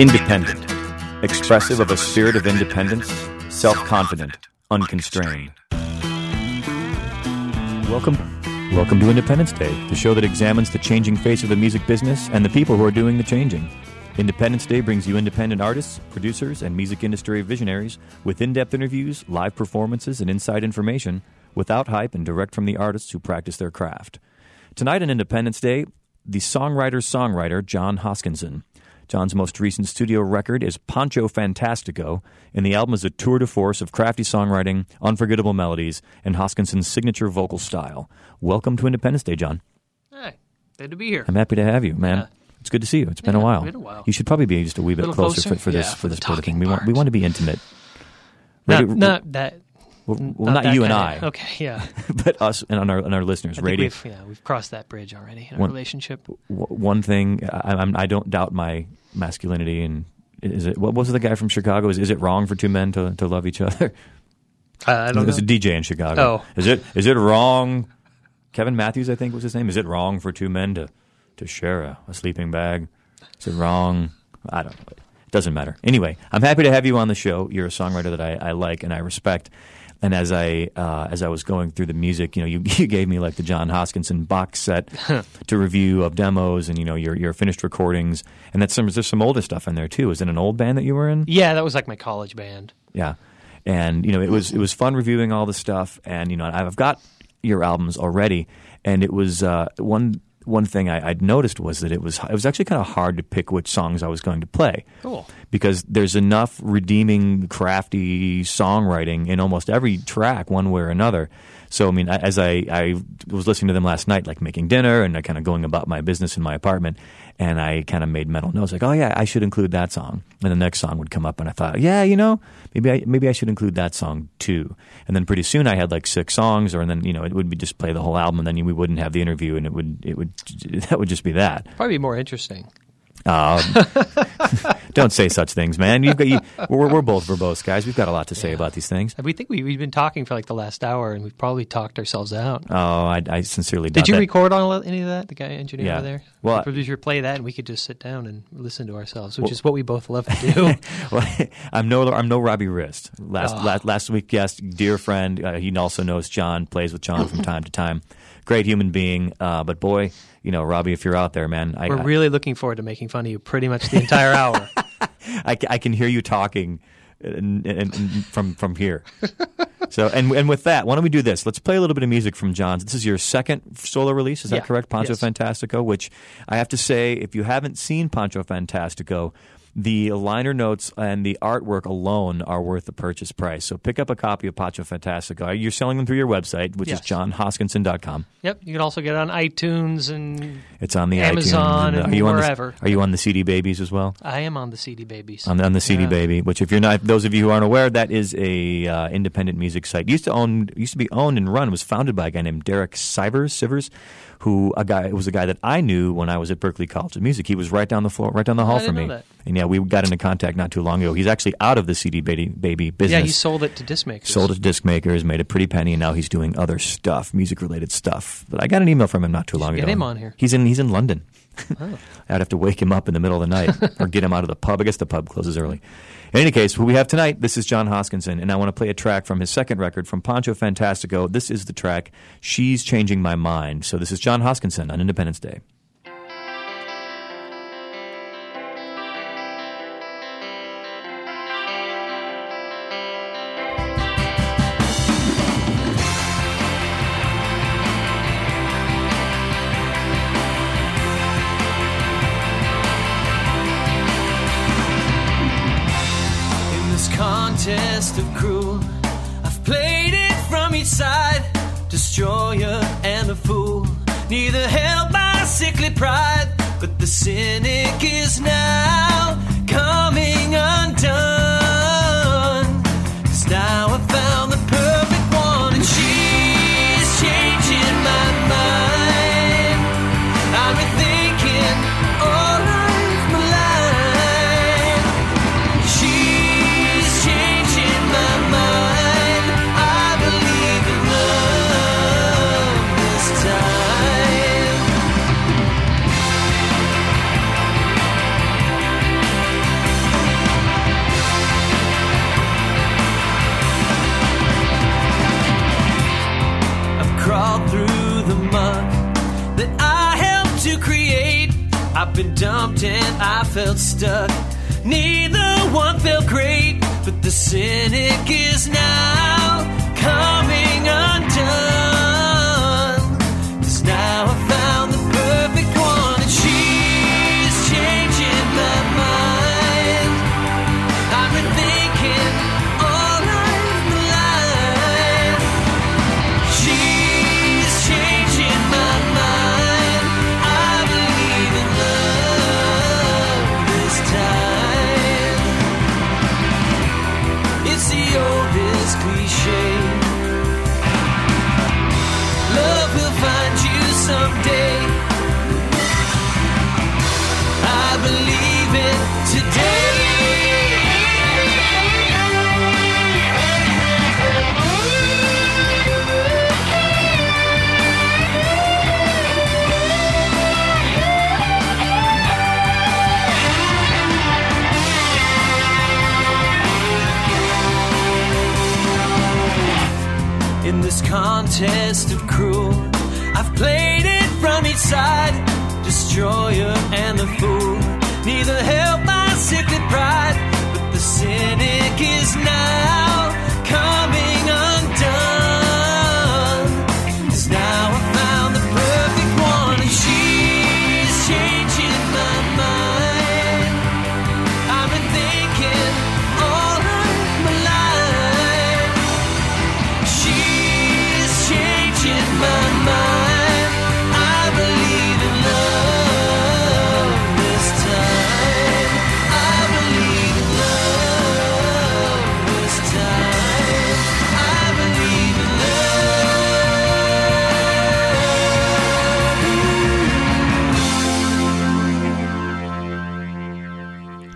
Independent, expressive of a spirit of independence, self confident, unconstrained. Welcome. Welcome to Independence Day, the show that examines the changing face of the music business and the people who are doing the changing. Independence Day brings you independent artists, producers, and music industry visionaries with in depth interviews, live performances, and inside information without hype and direct from the artists who practice their craft. Tonight on Independence Day, the songwriter songwriter John Hoskinson. John's most recent studio record is Pancho Fantastico, and the album is a tour de force of crafty songwriting, unforgettable melodies, and Hoskinson's signature vocal style. Welcome to Independence Day, John. Hey, good to be here. I'm happy to have you, man. Yeah. It's good to see you. It's been Yeah, a while. been a while. You should probably be just a wee bit Little closer, closer? for, for this Yeah, for for this part of thing. talking We want we want to be intimate. Not, Radio- not that. well, well, not, that you and I, Okay, yeah. but us and our and our listeners. I Radio. we've, yeah, we've crossed that bridge already in our One- relationship. one thing I, I don't doubt my masculinity and is it what was it the guy from Chicago? Is is it wrong for two men to, to love each other? Uh, I don't there's a. DJ in Chicago. Oh. is it is it wrong? Kevin Matthews I think was his name. Is it wrong for two men to to share a, a sleeping bag? Is it wrong? I don't know. It doesn't matter. Anyway I'm happy to have you on the show. You're a songwriter that I, I like and I respect and as I uh, as I was going through the music, you know, you, you gave me like the John Hoskinson box set to review of demos, and you know your your finished recordings, and that's some there's some older stuff in there too. Was it an old band that you were in? Yeah, that was like my college band. Yeah, and you know it was it was fun reviewing all the stuff, and you know I've got your albums already, and it was uh, one one thing I, I'd noticed was that it was it was actually kind of hard to pick which songs I was going to play Cool. because there's enough redeeming, crafty songwriting in almost every track, one way or another. So, I mean, as I, I was listening to them last night, like making dinner and kind of going about my business in my apartment, and I kind of made mental notes, like, oh yeah, I should include that song. And the next song would come up, and I thought, yeah, you know, maybe I maybe I should include that song too. And then pretty soon I had like six songs, or and then you know it would be just play the whole album, and then we wouldn't have the interview, and it would it would that would just be that. Probably more interesting. Um, don't say such things, man. You've got, you, we're, we're both verbose guys. We've got a lot to say Yeah. about these things. We think we, we've been talking for like the last hour, and we've probably talked ourselves out. Oh, I, I sincerely doubt Did you that. record on any of that? The guy engineer Yeah. over there. Well, the producer play that, and we could just sit down and listen to ourselves, which is what we both love to do. Well, I'm no I'm no Robbie Wrist. Last Oh. last, last week guest, dear friend. Uh, he also knows John. Plays with John from time to time. Great human being. Uh, but boy, you know, Robbie, if you're out there, man, I, We're I- really looking forward to making fun of you pretty much the entire hour. I, I can hear you talking uh, and, and, and from from here. So and and with that, why don't we do this? Let's play a little bit of music from John's. This is your second solo release, is that Yeah. correct? Pancho Yes. Fantastico, which I have to say, if you haven't seen Pancho Fantastico, the liner notes and the artwork alone are worth the purchase price. So pick up a copy of Pancho Fantastico. You're selling them through your website, which is Yes. johnhoskinson.com. yep, you can also get it on iTunes, and It's on the Amazon iTunes. and are you wherever. On the, are you on the CD Babies as well? I am on the CD Babies. on the, on the CD Yeah. Baby, which if you're not, those of you who aren't aware, that is a uh, independent music site. Used to own, used to be owned and run. Was founded by a guy named Derek Sivers, Sivers, who a guy It was a guy that I knew when I was at Berklee College of Music. He was right down the floor, right down the oh, hall I from me. And yeah, we got into contact not too long ago. He's actually out of the CD Baby, baby business. yeah, he sold it to disc makers. Sold it to disc makers, made a pretty penny, and now he's doing other stuff, music related stuff. But I got an email from him not too long get ago. Get him on here. He's in he's in London. Oh. I'd have to wake him up in the middle of the night or get him out of the pub. I guess the pub closes early. In any case, who we have tonight, this is John Hoskinson, and I want to play a track from his second record, from Pancho Fantastico. This is the track, She's Changing My Mind. So this is John Hoskinson on Independence Day. Contest of cruel, I've played it from each side. Destroyer and a fool, neither held by sickly pride, but the cynic is now coming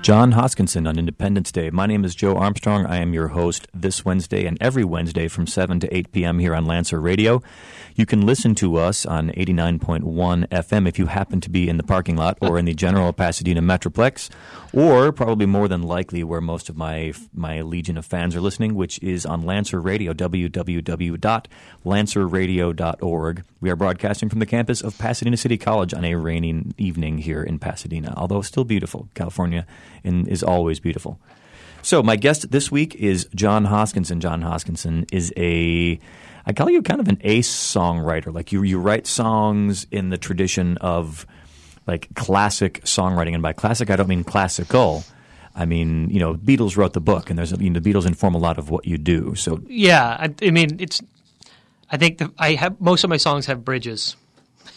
John Hoskinson on Independence Day. My name is Joe Armstrong. I am your host this Wednesday and every Wednesday from 7 to 8 p.m. here on Lancer Radio. You can listen to us on 89.1 FM if you happen to be in the parking lot or in the general Pasadena Metroplex, or probably more than likely where most of my my legion of fans are listening, which is on Lancer Radio, www.lancerradio.org. We are broadcasting from the campus of Pasadena City College on a rainy evening here in Pasadena, although still beautiful. California in, is always beautiful. So my guest this week is John Hoskinson. John Hoskinson is a I call you kind of an ace songwriter. Like you you write songs in the tradition of like classic songwriting, and by classic I don't mean classical. I mean, you know, Beatles wrote the book, and there's you know, the Beatles inform a lot of what you do. So Yeah, I, I mean, it's. I think the, I have most of my songs have bridges.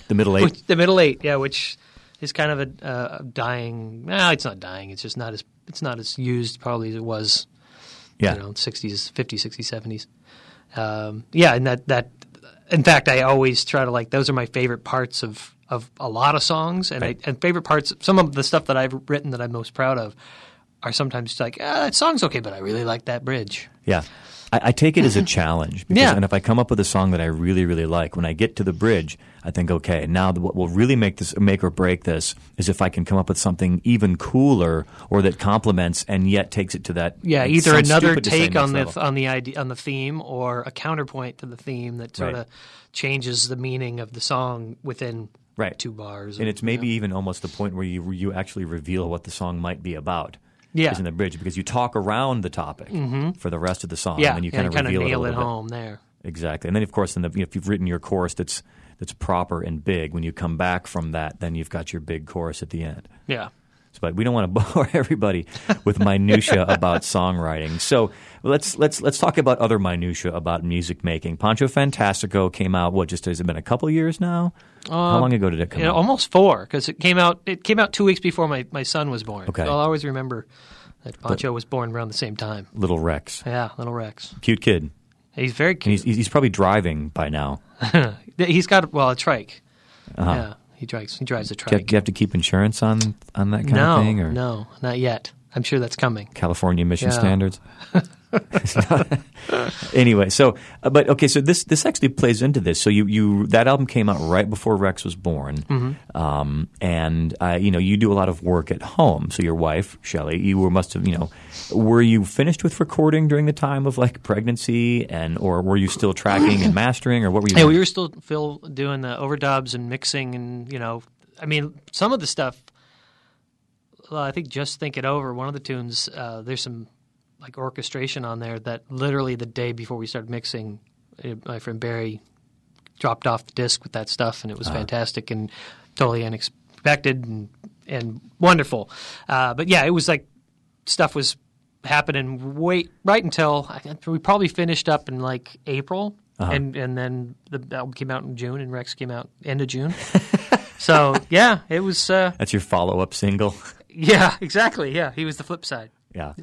the middle eight, Which, the middle eight, yeah, which is kind of a, uh, dying. No, it's not dying. It's just not as it's not as used probably as it was. yeah, You know, sixties, fifties, sixties, seventies. Um, yeah, and that that. In fact, I always try to like those are my favorite parts of of a lot of songs, and Right. I, and favorite parts. Some of the stuff that I've written that I'm most proud of are sometimes like, ah, that song's okay, but I really like that bridge. Yeah. I, I take it as a challenge. Because, Yeah. And if I come up with a song that I really, really like, when I get to the bridge, I think, okay, now what will really make this, make or break this is if I can come up with something even cooler or that complements and yet takes it to that. Yeah, it either another stupid to say take on the level. on the idea on the theme, or a counterpoint to the theme that sort Right. of changes the meaning of the song within Right. two bars. and or- it's maybe even almost the point where you you actually reveal what the song might be about. Yeah. is in the bridge because you talk around the topic mm-hmm. for the rest of the song, yeah, and you kind of reveal it, it home there. Exactly, and then of course, the, you know, if you've written your chorus that's that's proper and big, when you come back from that, then you've got your big chorus at the end. Yeah. But we don't want to bore everybody with minutia about songwriting. So let's let's let's talk about other minutia about music making. Pancho Fantastico came out. What just has it been a couple years now? How um, long ago did it come Yeah, out? almost four because it came out. It came out two weeks before my, my son was born. Okay. So I'll always remember that Pancho was born around the same time. Little Rex, Yeah, little Rex. cute kid. He's very cute. he's he's probably driving by now. he's got well a trike. Uh-huh. Yeah, he drives. He drives a Do you, have, trike. do you have to keep insurance on on that kind no, of thing, or no, not yet. I'm sure that's coming. California emission Yeah. standards? anyway, so uh, but okay, so this this actually plays into this. So you you that album came out right before Rex was born, Mm-hmm. um, and uh, you know you do a lot of work at home. So your wife Shelley, you were must have you know were you finished with recording during the time of like pregnancy, and or were you still tracking and mastering, or what were you? Hey, doing? we were still Phil doing the overdubs and mixing, and you know, I mean, some of the stuff uh, I think just think it over. One of the tunes, uh, there's some like orchestration on there that literally the day before we started mixing, uh, my friend Barry dropped off the disc with that stuff, and it was fantastic and totally unexpected and and wonderful. Uh, but yeah, it was like stuff was happening wait right until we probably finished up in like April, and and then the album came out in June, and Rex came out end of June. so yeah, it was. Uh, That's your follow up single. yeah, exactly. Yeah, he was the flip side. Yeah.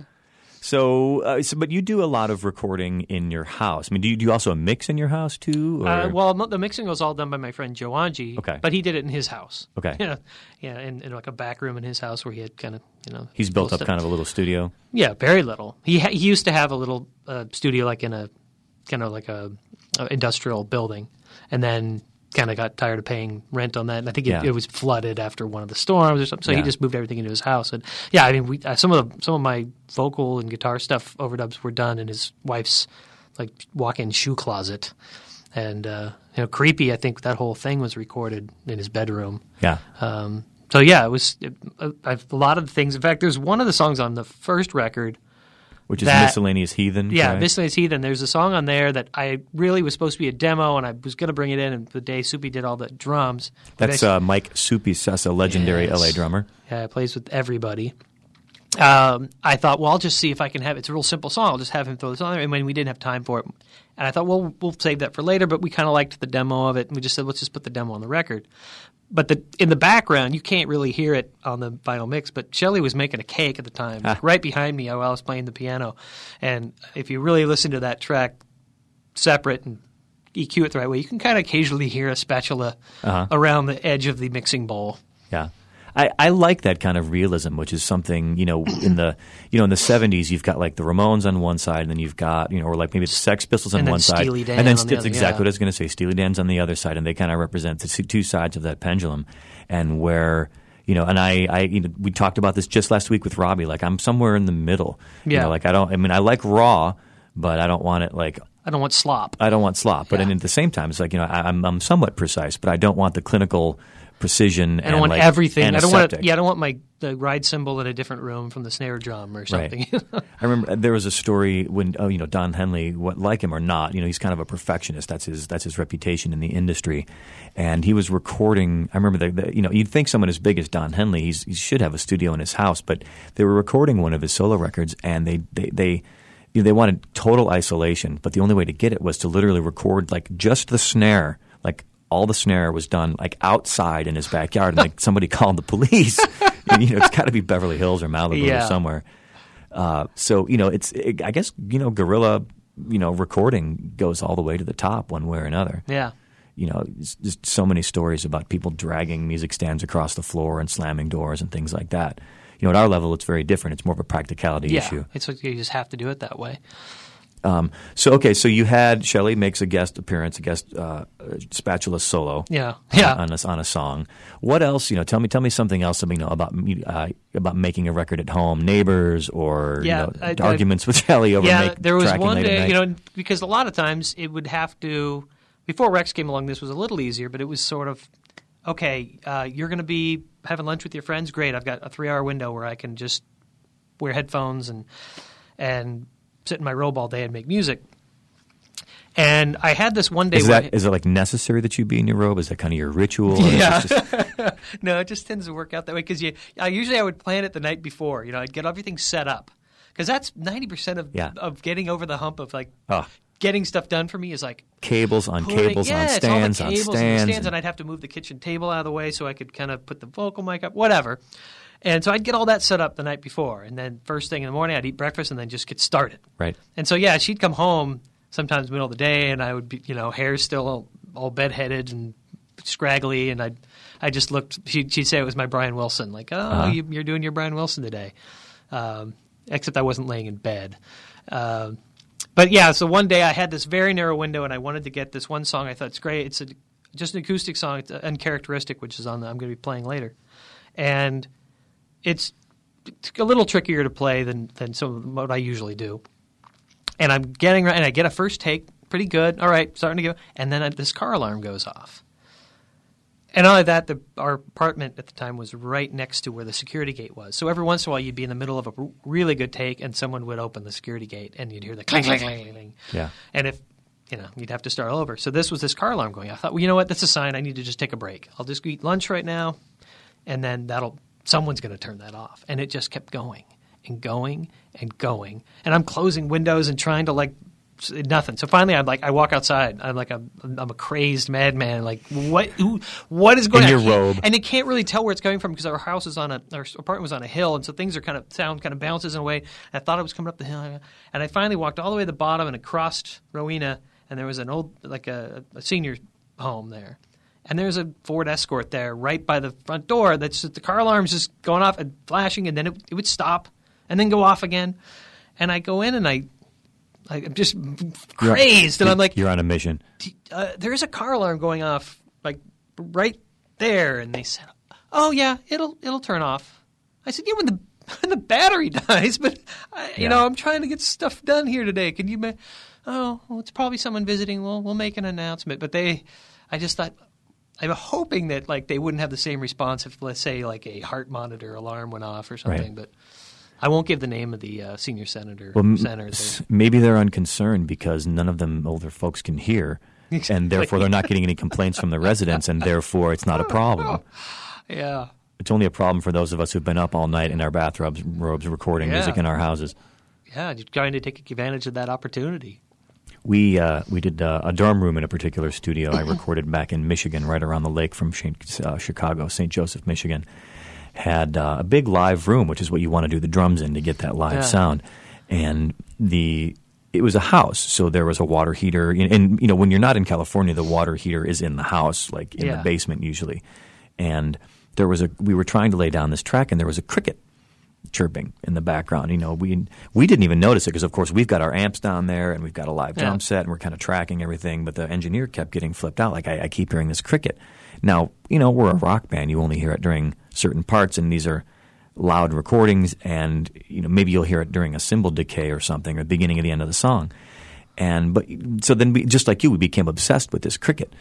So, uh, so, but you do a lot of recording in your house. I mean, do you do also a mix in your house too? Or? Uh, well, the mixing was all done by my friend Joe Angie. Okay. but he did it in his house. Okay. you know, yeah, in, in like a back room in his house where he had kind of you know He's built up kind of a little studio. Yeah, very little. He ha- he used to have a little uh, studio like in a kind of like a, a industrial building, and then kind of got tired of paying rent on that. And I think it, Yeah. it was flooded after one of the storms or something. So Yeah. he just moved everything into his house. And yeah, I mean, we uh, some of the some of my vocal and guitar stuff overdubs were done in his wife's like walk-in shoe closet. And uh, you know, creepy. I think that whole thing was recorded in his bedroom. Yeah. Um, so yeah, it was it, uh, I've, a lot of the things. In fact, there's one of the songs on the first record. Which is that- miscellaneous heathen. Yeah, correct? Miscellaneous Heathen. There's a song on there that I really was supposed to be a demo, and I was going to bring it in. And the day Soupy did all the drums, That's uh, Mike Soupy Sessa, legendary Yes. LA drummer. yeah, it plays with everybody. Um, I thought, well, I'll just see if I can have. It's a real simple song. I'll just have him throw this on there. And when we didn't have time for it, and I thought, well, we'll save that for later. But we kind of liked the demo of it, and we just said, let's just put the demo on the record. But the in the background, you can't really hear it on the vinyl mix. But Shelley was making a cake at the time, like, right behind me while I was playing the piano. And if you really listen to that track separate and EQ it the right way, you can kind of occasionally hear a spatula Uh-huh. around the edge of the mixing bowl. Yeah. I, I like that kind of realism, which is something you know in the you know in the seventies you've got like the Ramones on one side, and then you've got you know or like maybe the Sex Pistols on And one side, and then on the other, exactly yeah. what I was going to say. Steely Dan's on the other side, and they kind of represent the two- sides of that pendulum, and where you know, and I, I, you know, we talked about this just last week with Robbie. Like I'm somewhere in the middle. You Yeah. know, like I don't. I mean, I like raw, but I don't want it like I don't want slop. I don't want slop, but Yeah. and at the same time, it's like you know I, I'm I'm somewhat precise, but I don't want the clinical precision. I don't want like, everything. I don't want. Yeah, I don't want my the ride cymbal in a different room from the snare drum or something. I remember there was a story when oh you know Don Henley, what like him or not, you know he's kind of a perfectionist. That's his that's his reputation in the industry, and he was recording. I remember that you know you'd think someone as big as Don Henley, he's, he should have a studio in his house, but they were recording one of his solo records, and they they they. You know, they wanted total isolation, but the only way to get it was to literally record like just the snare, like all the snare was done like outside in his backyard, and like somebody called the police. And, you know, it's got to be Beverly Hills or Malibu Yeah. or somewhere. Uh, so you know, it's it, I guess you know, guerrilla, you know, recording goes all the way to the top one way or another. yeah. You know, just so many stories about people dragging music stands across the floor and slamming doors and things like that. You know, at our level, it's very different. It's more of a practicality Yeah, issue. it's like you just have to do it that way. Um, so okay, so you had Shelley makes a guest appearance, a guest uh, spatula solo. Yeah, yeah. On a, on a song. What else? You know, tell me tell me something else. You know about uh, about making a record at home, neighbors, or Yeah, you know, I- I- arguments with Shelley over yeah, make, there was one day, you know, because a lot of times it would have to. Before Rex came along, this was a little easier, but it was sort of okay. Uh, you're going to be having lunch with your friends. Great, I've got a three-hour window where I can just wear headphones and and sit in my robe all day and make music. And I had this one day Is where that is it like necessary that you be in your robe? Is that kind of your ritual? or Yeah. just- no, it just tends to work out that way because you. I usually I would plan it the night before. You know, I'd get everything set up because that's ninety percent of Yeah. of getting over the hump of like Oh. getting stuff done for me is like cables on putting- cables yeah, on stands on the cables stands. and stands, and I'd have to move the kitchen table out of the way so I could kind of put the vocal mic up, whatever. And so I'd get all that set up the night before, and then first thing in the morning I'd eat breakfast and then just get started. right. And so yeah, she'd come home sometimes in the middle of the day, and I would be you know hair still all, all bedheaded and scraggly, and I I just looked. She, she'd say it was my Brian Wilson, like oh Uh-huh. you, you're doing your Brian Wilson today, um, except I wasn't laying in bed. Um, but yeah, so one day I had this very narrow window, and I wanted to get this one song. I thought it's great. It's a, just an acoustic song. It's uncharacteristic, which is on the I'm going to be playing later, and it's a little trickier to play than than some of what I usually do. And I'm getting and I get a first take, pretty good. All right, starting to go, and then this car alarm goes off, And not only that, the, our apartment at the time was right next to where the security gate was. So every once in a while, you'd be in the middle of a really good take, and someone would open the security gate, and you'd hear the clang, clang, clang, clang, clang. Yeah. And if you know, you'd have to start all over. So this was this car alarm going. I thought, well, you know what? That's a sign. I need to just take a break. I'll just eat lunch right now, and then that'll someone's going to turn that off. And it just kept going and going and going. And I'm closing windows and trying to like nothing. So finally, I'm like, I walk outside. I'm like, a, I'm a crazed madman. Like, what? Who, what is going In on? your can't- robe. and you can't really tell where it's coming from because our house is on a, our apartment was on a hill, and so things are kind of sound kind of bounces in a way. I thought it was coming up the hill, and I finally walked all the way to the bottom and across Rowena, and there was an old like a, a senior home there. And there's a Ford Escort there, right by the front door. That's just, the car alarm's just going off and flashing, and then it, it would stop, and then go off again. And I go in, and I, I I'm just You're- crazed, and I'm like, you're on a mission. uh, there is a car alarm going off like right there and they said oh yeah it'll it'll turn off i said yeah when the when the battery dies but I, you Yeah. know i'm trying to get stuff done here today can you ma- oh well it's probably someone visiting we'll we'll make an announcement but they i just thought i'm hoping that like they wouldn't have the same response if let's say like a heart monitor alarm went off or something but I won't give the name of the uh, senior senator. Well, senator. maybe they're unconcerned because none of them older folks can hear, and therefore they're not getting any complaints from the residents, and therefore it's not a problem. Yeah. It's only a problem for those of us who've been up all night in our bathrobes robes recording Yeah. music in our houses. Yeah, just trying to take advantage of that opportunity. We uh, we did uh, a dorm room in a particular studio I recorded back in Michigan, right around the lake from uh, Chicago, St. Joseph, Michigan. Had uh, a big live room, which is what you want to do the drums in to get that live Yeah. sound, and the it was a house, so there was a water heater, and, and you know when you're not in California, the water heater is in the house, like in Yeah. the basement usually, and there was a we were trying to lay down this track, and there was a cricket chirping in the background. You know, we we didn't even notice it because, of course, we've got our amps down there and we've got a live drum Yeah. set and we're kind of tracking everything. But the engineer kept getting flipped out. Like I, I keep hearing this cricket. Now, you know, we're a rock band. You only hear it during certain parts, and these are loud recordings. And you know, maybe you'll hear it during a cymbal decay or something, or the beginning of the end of the song. And but so then, we, just like you, we became obsessed with this cricket.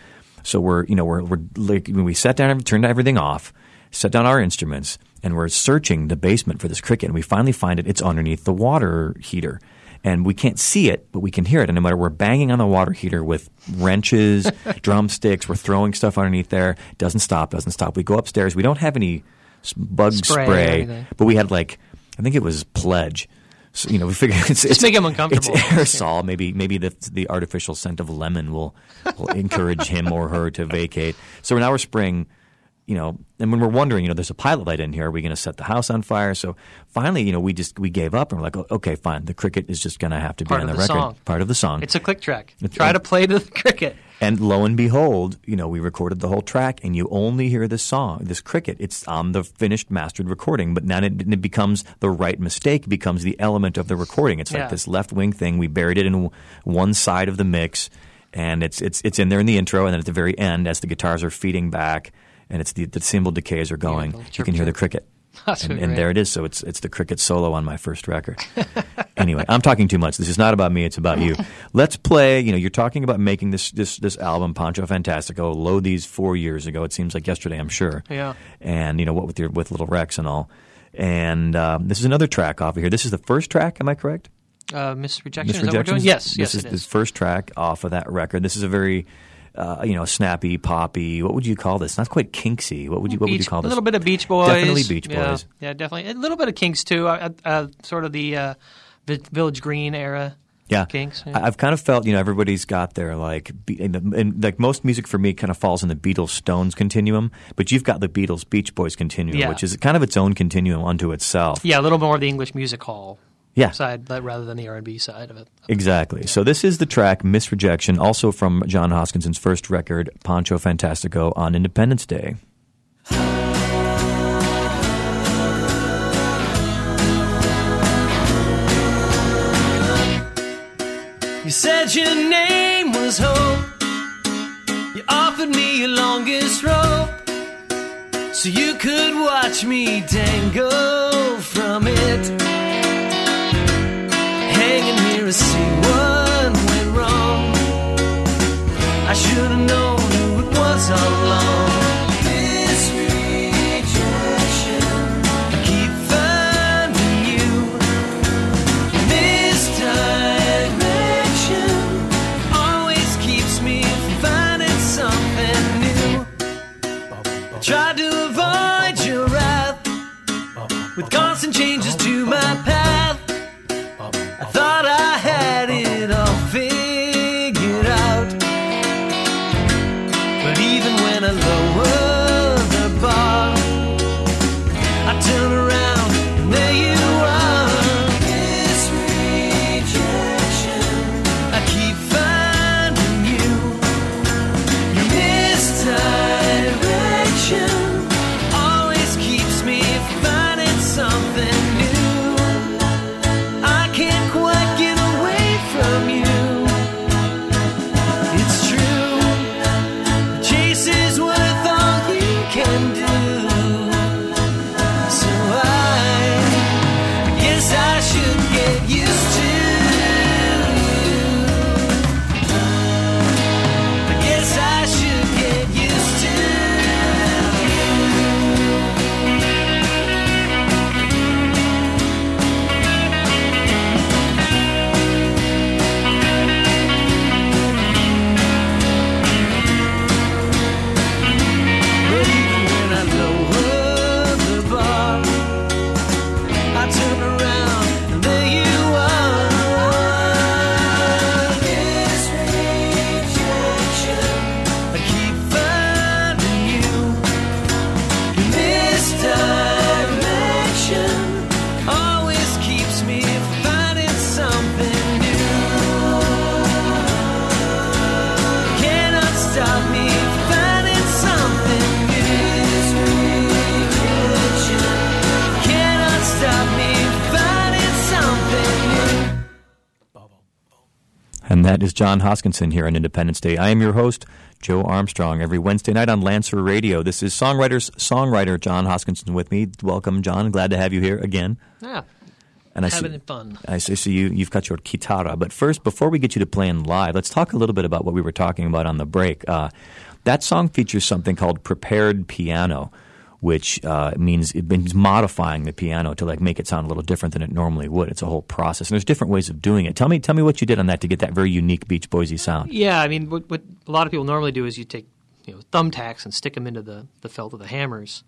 So we're you know we're we're like we sat down and turned everything off, set down our instruments, and we're searching the basement for this cricket. And we finally find it. It's underneath the water heater, and we can't see it, but we can hear it. And no matter we're banging on the water heater with wrenches, drumsticks, we're throwing stuff underneath there. It doesn't stop. Doesn't stop. We go upstairs. We don't have any bug Spray spray, but we had like I think it was pledge. So, you know, we figure it's, it's make him uncomfortable. It's aerosol. Maybe maybe the the artificial scent of lemon will, will encourage him or her to vacate. So now we're spraying, you know, and when we're wondering, you know, there's a pilot light in here. Are we going to set the house on fire? So finally, you know, we just we gave up and we're like, "Oh, okay, fine. The cricket is just going to have to be Part on the, the record, song. part of the song. It's a click track. It's- Try to play to the cricket. And lo and behold, you know, we recorded the whole track, and you only hear this song, this cricket. It's on the finished mastered recording, but then it, it becomes the right mistake, becomes the element of the recording. It's Yeah. like this left wing thing. We buried it in one side of the mix, and it's it's it's in there in the intro, and then at the very end, as the guitars are feeding back, and it's the the cymbal decays are going, you chirp, can hear the cricket. That's and, and there it is. So it's it's the cricket solo on my first record. anyway, I'm talking too much. This is not about me. It's about you. Let's play. You know, you're talking about making this this this album, Pancho Fantastico. Load these four years ago. It seems like yesterday. I'm sure. Yeah. And you know what with your with Little Rex and all. And um, this is another track off of here. This is the first track. Am I correct? Uh, Miss Rejection. Miss Is that what we're doing? Rejections? Yes. This yes, is it the first track off of that record. This is a very uh, you know, snappy, poppy. What would you call this? Not quite kinksy. What would you What would you Beach- call a little bit of Beach Boys. Definitely Beach Yeah, Boys. Yeah, definitely. A little bit of Kinks too. Uh, uh, sort of the uh, Village Green era. Yeah, Kinks, yeah. I've kind of felt you know everybody's got their like and, the- and like most music for me kind of falls in the Beatles Stones continuum, but you've got the Beatles Beach Boys continuum, Yeah. which is kind of its own continuum unto itself. Yeah, a little more of the English music hall Yeah. side rather than the R and B side of it. Exactly. So this is the track "Miss Rejection," also from John Hoskinson's first record, Pancho Fantastico, on Independence Day. You said your name was Hope. You offered me your longest rope. So you could watch me dangle from it. I should have known who it was all along. That is John Hoskinson here on Independence Day. I am your host, Joe Armstrong, every Wednesday night on Lancer Radio. This is songwriter's songwriter John Hoskinson with me. Welcome, John. Glad to have you here again. Yeah, And I having see, fun. I see you. You've got your guitarra, but first, before we get you to playing live, let's talk a little bit about what we were talking about on the break. Uh, that song features something called prepared piano, which uh, means it means modifying the piano to like make it sound a little different than it normally would. It's a whole process, and there's different ways of doing it. Tell me, tell me what you did on that to get that very unique Beach Boysy sound. Yeah, I mean, what, what a lot of people normally do is you take you know thumbtacks and stick them into the, the felt of the hammers.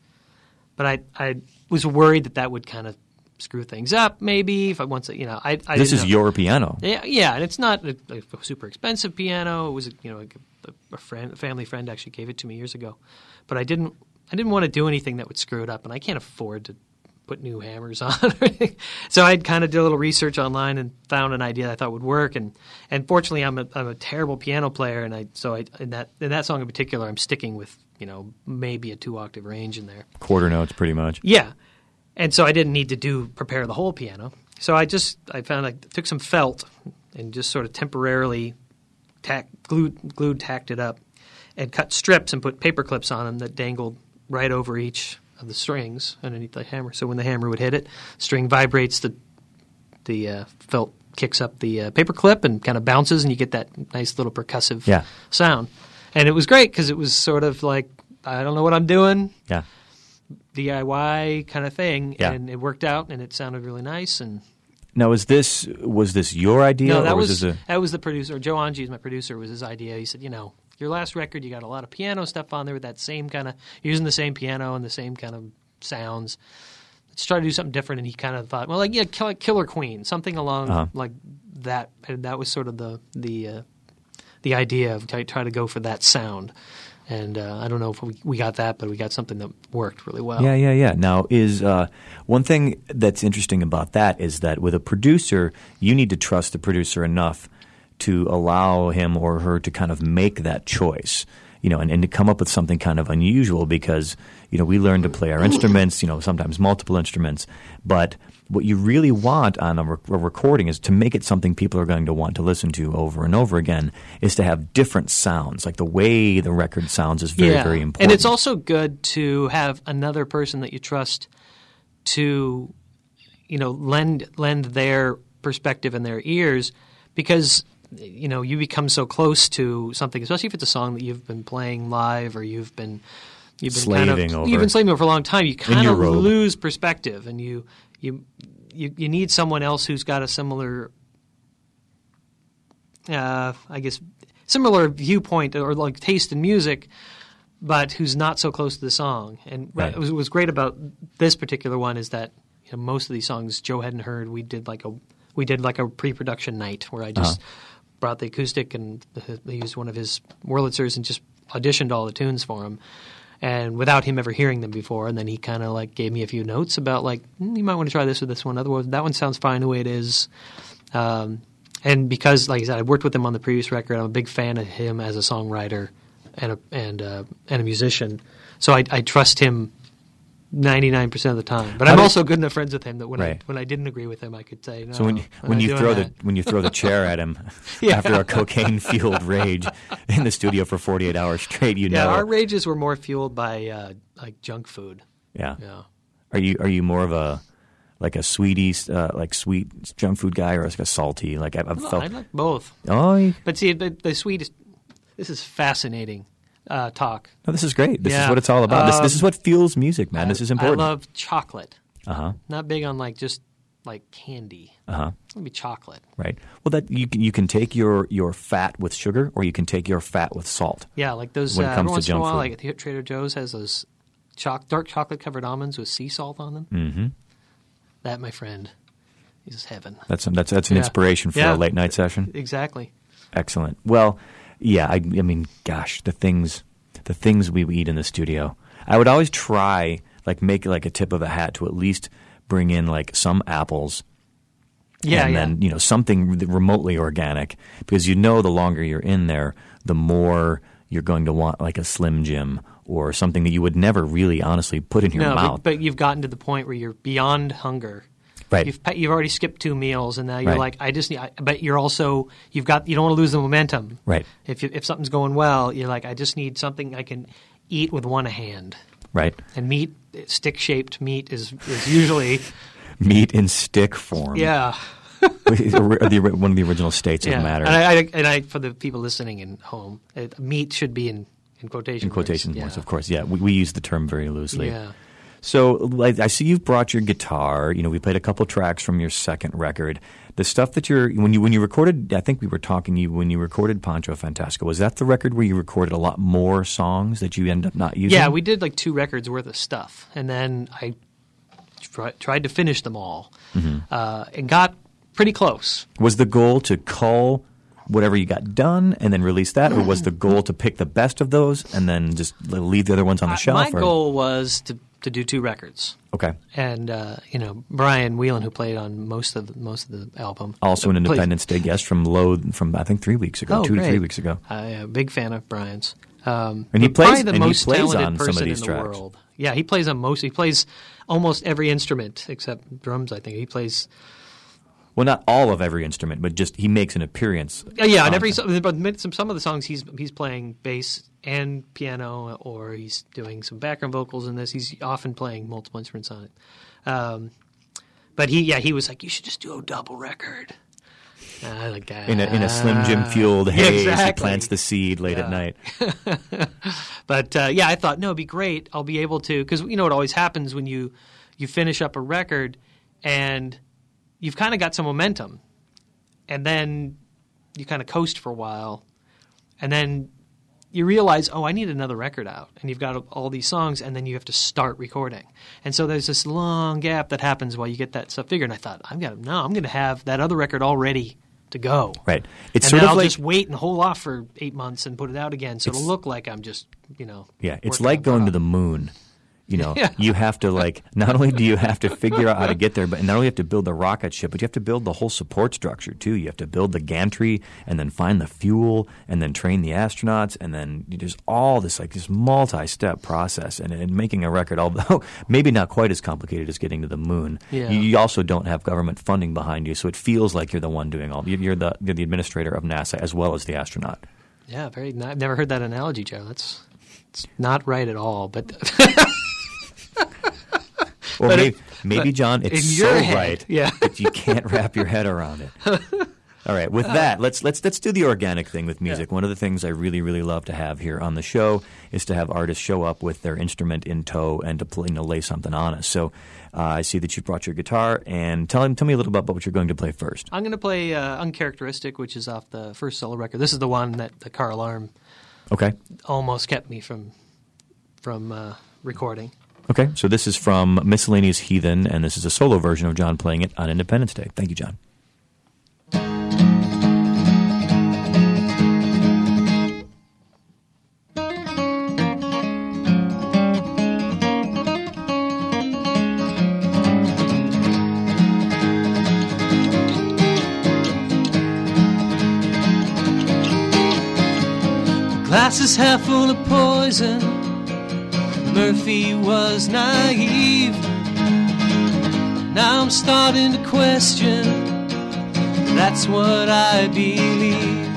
But I I was worried that that would kind of screw things up. Maybe if I once you know I, I This is know. your piano. Yeah, yeah, and it's not a, a super expensive piano. It was, you know, a, a friend, a family friend actually gave it to me years ago. But I didn't, I didn't want to do anything that would screw it up, and I can't afford to put new hammers on. so I kind of did a little research online and found an idea I thought would work. And and fortunately, I'm a I'm a terrible piano player, and I so I in that in that song in particular, I'm sticking with you know maybe a two octave range in there. Quarter notes, pretty much. Yeah. And so I didn't need to do prepare the whole piano. So I just I found I took some felt and just sort of temporarily tack glued glued tacked it up and cut strips and put paper clips on them that dangled right over each of the strings underneath the hammer. So when the hammer would hit it, string vibrates, the the uh, felt kicks up the uh, paper clip and kind of bounces, and you get that nice little percussive Yeah. sound. And it was great because it was sort of like I don't know what I'm doing. Yeah. DIY kind of thing, Yeah. and it worked out, and it sounded really nice. And Now, is this was this your idea? no, that or was this a, that was the producer. Joe Angie is my producer. Was his idea? He said, you know, your last record, you got a lot of piano stuff on there with that same kind of using the same piano and the same kind of sounds. Let's try to do something different. And he kind of thought, well, like yeah, Kill- Killer Queen, something along Uh-huh. like that. And that was sort of the the uh, the idea of try, try to go for that sound. And uh, I don't know if we, we got that, but we got something that worked really well. Yeah, yeah, yeah. Now, is uh, one thing that's interesting about that is that with a producer, you need to trust the producer enough to allow him or her to kind of make that choice. You know, and, and to come up with something kind of unusual because, you know, we learn to play our instruments, you know, sometimes multiple instruments. But what you really want on a, re- a recording is to make it something people are going to want to listen to over and over again, is to have different sounds. Like the way the record sounds is very, very important. And it's also good to have another person that you trust to, you know, lend lend their perspective and their ears, because you know you become so close to something, especially if it's a song that you've been playing live or you've been you've been kind Slaving of over. you've been slaving over for a long time. You kind of robe. lose perspective, and you you you you need someone else who's got a similar uh, I guess, similar viewpoint or like taste in music, but who's not so close to the song. And Right. what was, was great about this particular one is that you know, most of these songs Joe hadn't heard. We did like a we did like a pre-production night where I just brought the acoustic and the, they used one of his Wurlitzers and just auditioned all the tunes for him. And without him ever hearing them before, and then he kind of like gave me a few notes about like "Mm, you might want to try this or this one. Otherwise, that one sounds fine the way it is. Um, and because, like I said, I worked with him on the previous record, I'm a big fan of him as a songwriter and a and uh, and a musician. So I, I trust him ninety nine percent of the time. But How I'm did- also good enough friends with him that when Right. I when I didn't agree with him, I could say no. So when you, when you throw that. the when you throw the chair at him Yeah. after a cocaine fueled rage in the studio for 48 hours straight, you yeah, know. our rages were more fueled by uh, like junk food. yeah. Yeah. Are you are you more of a like a sweetie uh, like sweet junk food guy or like a salty like I've, I've felt I like both, oh but see, the, the sweet is this is fascinating uh, talk. no, this is great this is what it's all about this, this Um, is what fuels music man this is important I love chocolate. uh huh Not big on like just like candy. uh huh gonna chocolate. right well that you can you can take your your fat with sugar or you can take your fat with salt Yeah, like those. When uh, it comes every to once in a junk while, food. like Trader Joe's has those choc- dark chocolate covered almonds with sea salt on them. mm-hmm. That, my friend, is heaven. that's that's that's an Yeah. inspiration for Yeah. a late night session Exactly. Excellent. Well, yeah, I, I mean, gosh, the things, the things we eat in the studio. I would always try, like, make like a tip of a hat to at least bring in like some apples, Yeah, and yeah. then you know something remotely organic, because you know the longer you're in there, the more you're going to want like a Slim Jim or something that you would never really honestly put in your no, mouth. but, but you've gotten to the point where you're beyond hunger. Right. You've you've already skipped two meals, and now you're Right. like, I just need. I, but you're also you've got you don't want to lose the momentum. right. If you, if something's going well, you're like, I just need something I can eat with one hand. Right. And meat, stick shaped meat, is is usually Meat in stick form. yeah. one of the original states Yeah, of matter. And I, I, and I, for the people listening in home, it, meat should be in in quotation in quotation marks. marks, Yeah. of course. Yeah, we, we use the term very loosely. Yeah. So, like, I see you've brought your guitar. You know, we played a couple tracks from your second record. The stuff that you're when you when you recorded, I think we were talking you when you recorded Pancho Fantastico. Was that the record where you recorded a lot more songs that you end up not using? Yeah, we did like two records worth of stuff, and then I try, tried to finish them all, Mm-hmm. uh, and got pretty close. Was the goal to cull whatever you got done and then release that, or was the goal to pick the best of those and then just leave the other ones on the shelf? My or- goal was to to do two records, Okay. and uh, you know Brian Whelan, who played on most of the, most of the album, Also, an Independence Day guest from Load from I think three weeks ago, Oh, two to three weeks ago. I'm a big fan of Brian's. Um, And he plays- the and he most plays talented on some of person these in the tracks. world. Yeah, he plays on most. He plays almost every instrument except drums. I think he plays. Well, not all of every instrument, but just he makes an appearance. Uh, yeah, and every but some some of the songs he's he's playing bass and piano, or he's doing some background vocals in this. He's often playing multiple instruments on it. Um, but he, yeah, he was like, you should just do a double record. And I like that in a, in a Slim Jim fueled Yeah, haze. He plants the seed late at night. But uh, yeah, I thought no, it'd be great. I'll be able to because you know what always happens when you you finish up a record and you've kind of got some momentum, and then you kind of coast for a while, and then you realize, oh, I need another record out, and you've got all these songs, and then you have to start recording, and so there's this long gap that happens while you get that stuff figured. And I thought, I'm gonna no, I'm gonna have that other record all ready to go. Right. It's and sort then of I'll like just wait and hold off for eight months and put it out again, so it'll look like I'm just, you know. yeah, it's like going to the moon. You know, Yeah. you have to like not only do you have to figure out how to get there, but not only have to build the rocket ship, but you have to build the whole support structure too. You have to build the gantry and then find the fuel and then train the astronauts and then there's all this like this multi-step process. And, and making a record, although maybe not quite as complicated as getting to the moon, Yeah. you, you also don't have government funding behind you, so it feels like you're the one doing all. you- You're the you're the administrator of NASA as well as the astronaut. Yeah, very. I've never heard that analogy, Joe. That's it's not right at all. But Or But maybe, it- maybe John, it's so head, right yeah. that you can't wrap your head around it. All right, with that, let's let's let's do the organic thing with music. One of the things I really really love to have here on the show is to have artists show up with their instrument in tow and to play, you know, lay something on us. So uh, I see that you brought your guitar, and tell him tell me a little bit about what you're going to play first. I'm going to play uh, "Uncharacteristic," which is off the first solo record. This is the one that the car alarm Okay, almost kept me from from uh, recording. Okay, so this is from Miscellaneous Heathen, and this is a solo version of John playing it on Independence Day. Thank you, John. Glass is half full of poison. Murphy was naive. Now I'm starting to question. That's what I believe.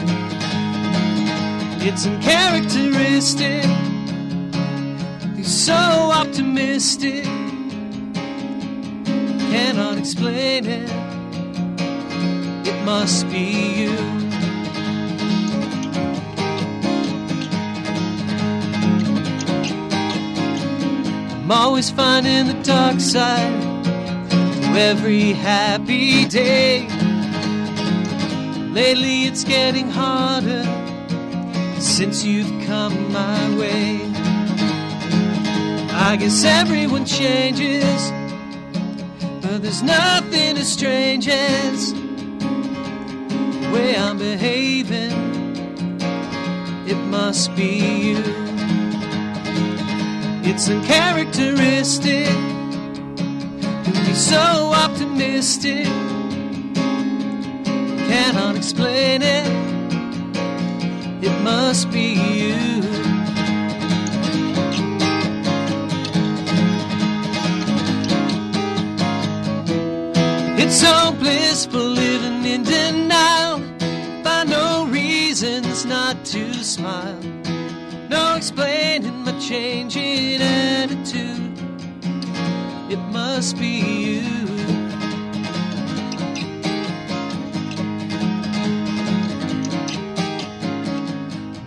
It's uncharacteristic. He's so optimistic. Cannot explain it. It must be you. I'm always finding the dark side to every happy day. Lately it's getting harder since you've come my way. I guess everyone changes, but there's nothing as strange as the way I'm behaving. It must be you. It's uncharacteristic to be so optimistic. Cannot explain it. It must be you. It's so blissful living in denial. Find no reasons not to smile. No explaining my changing attitude. It must be you.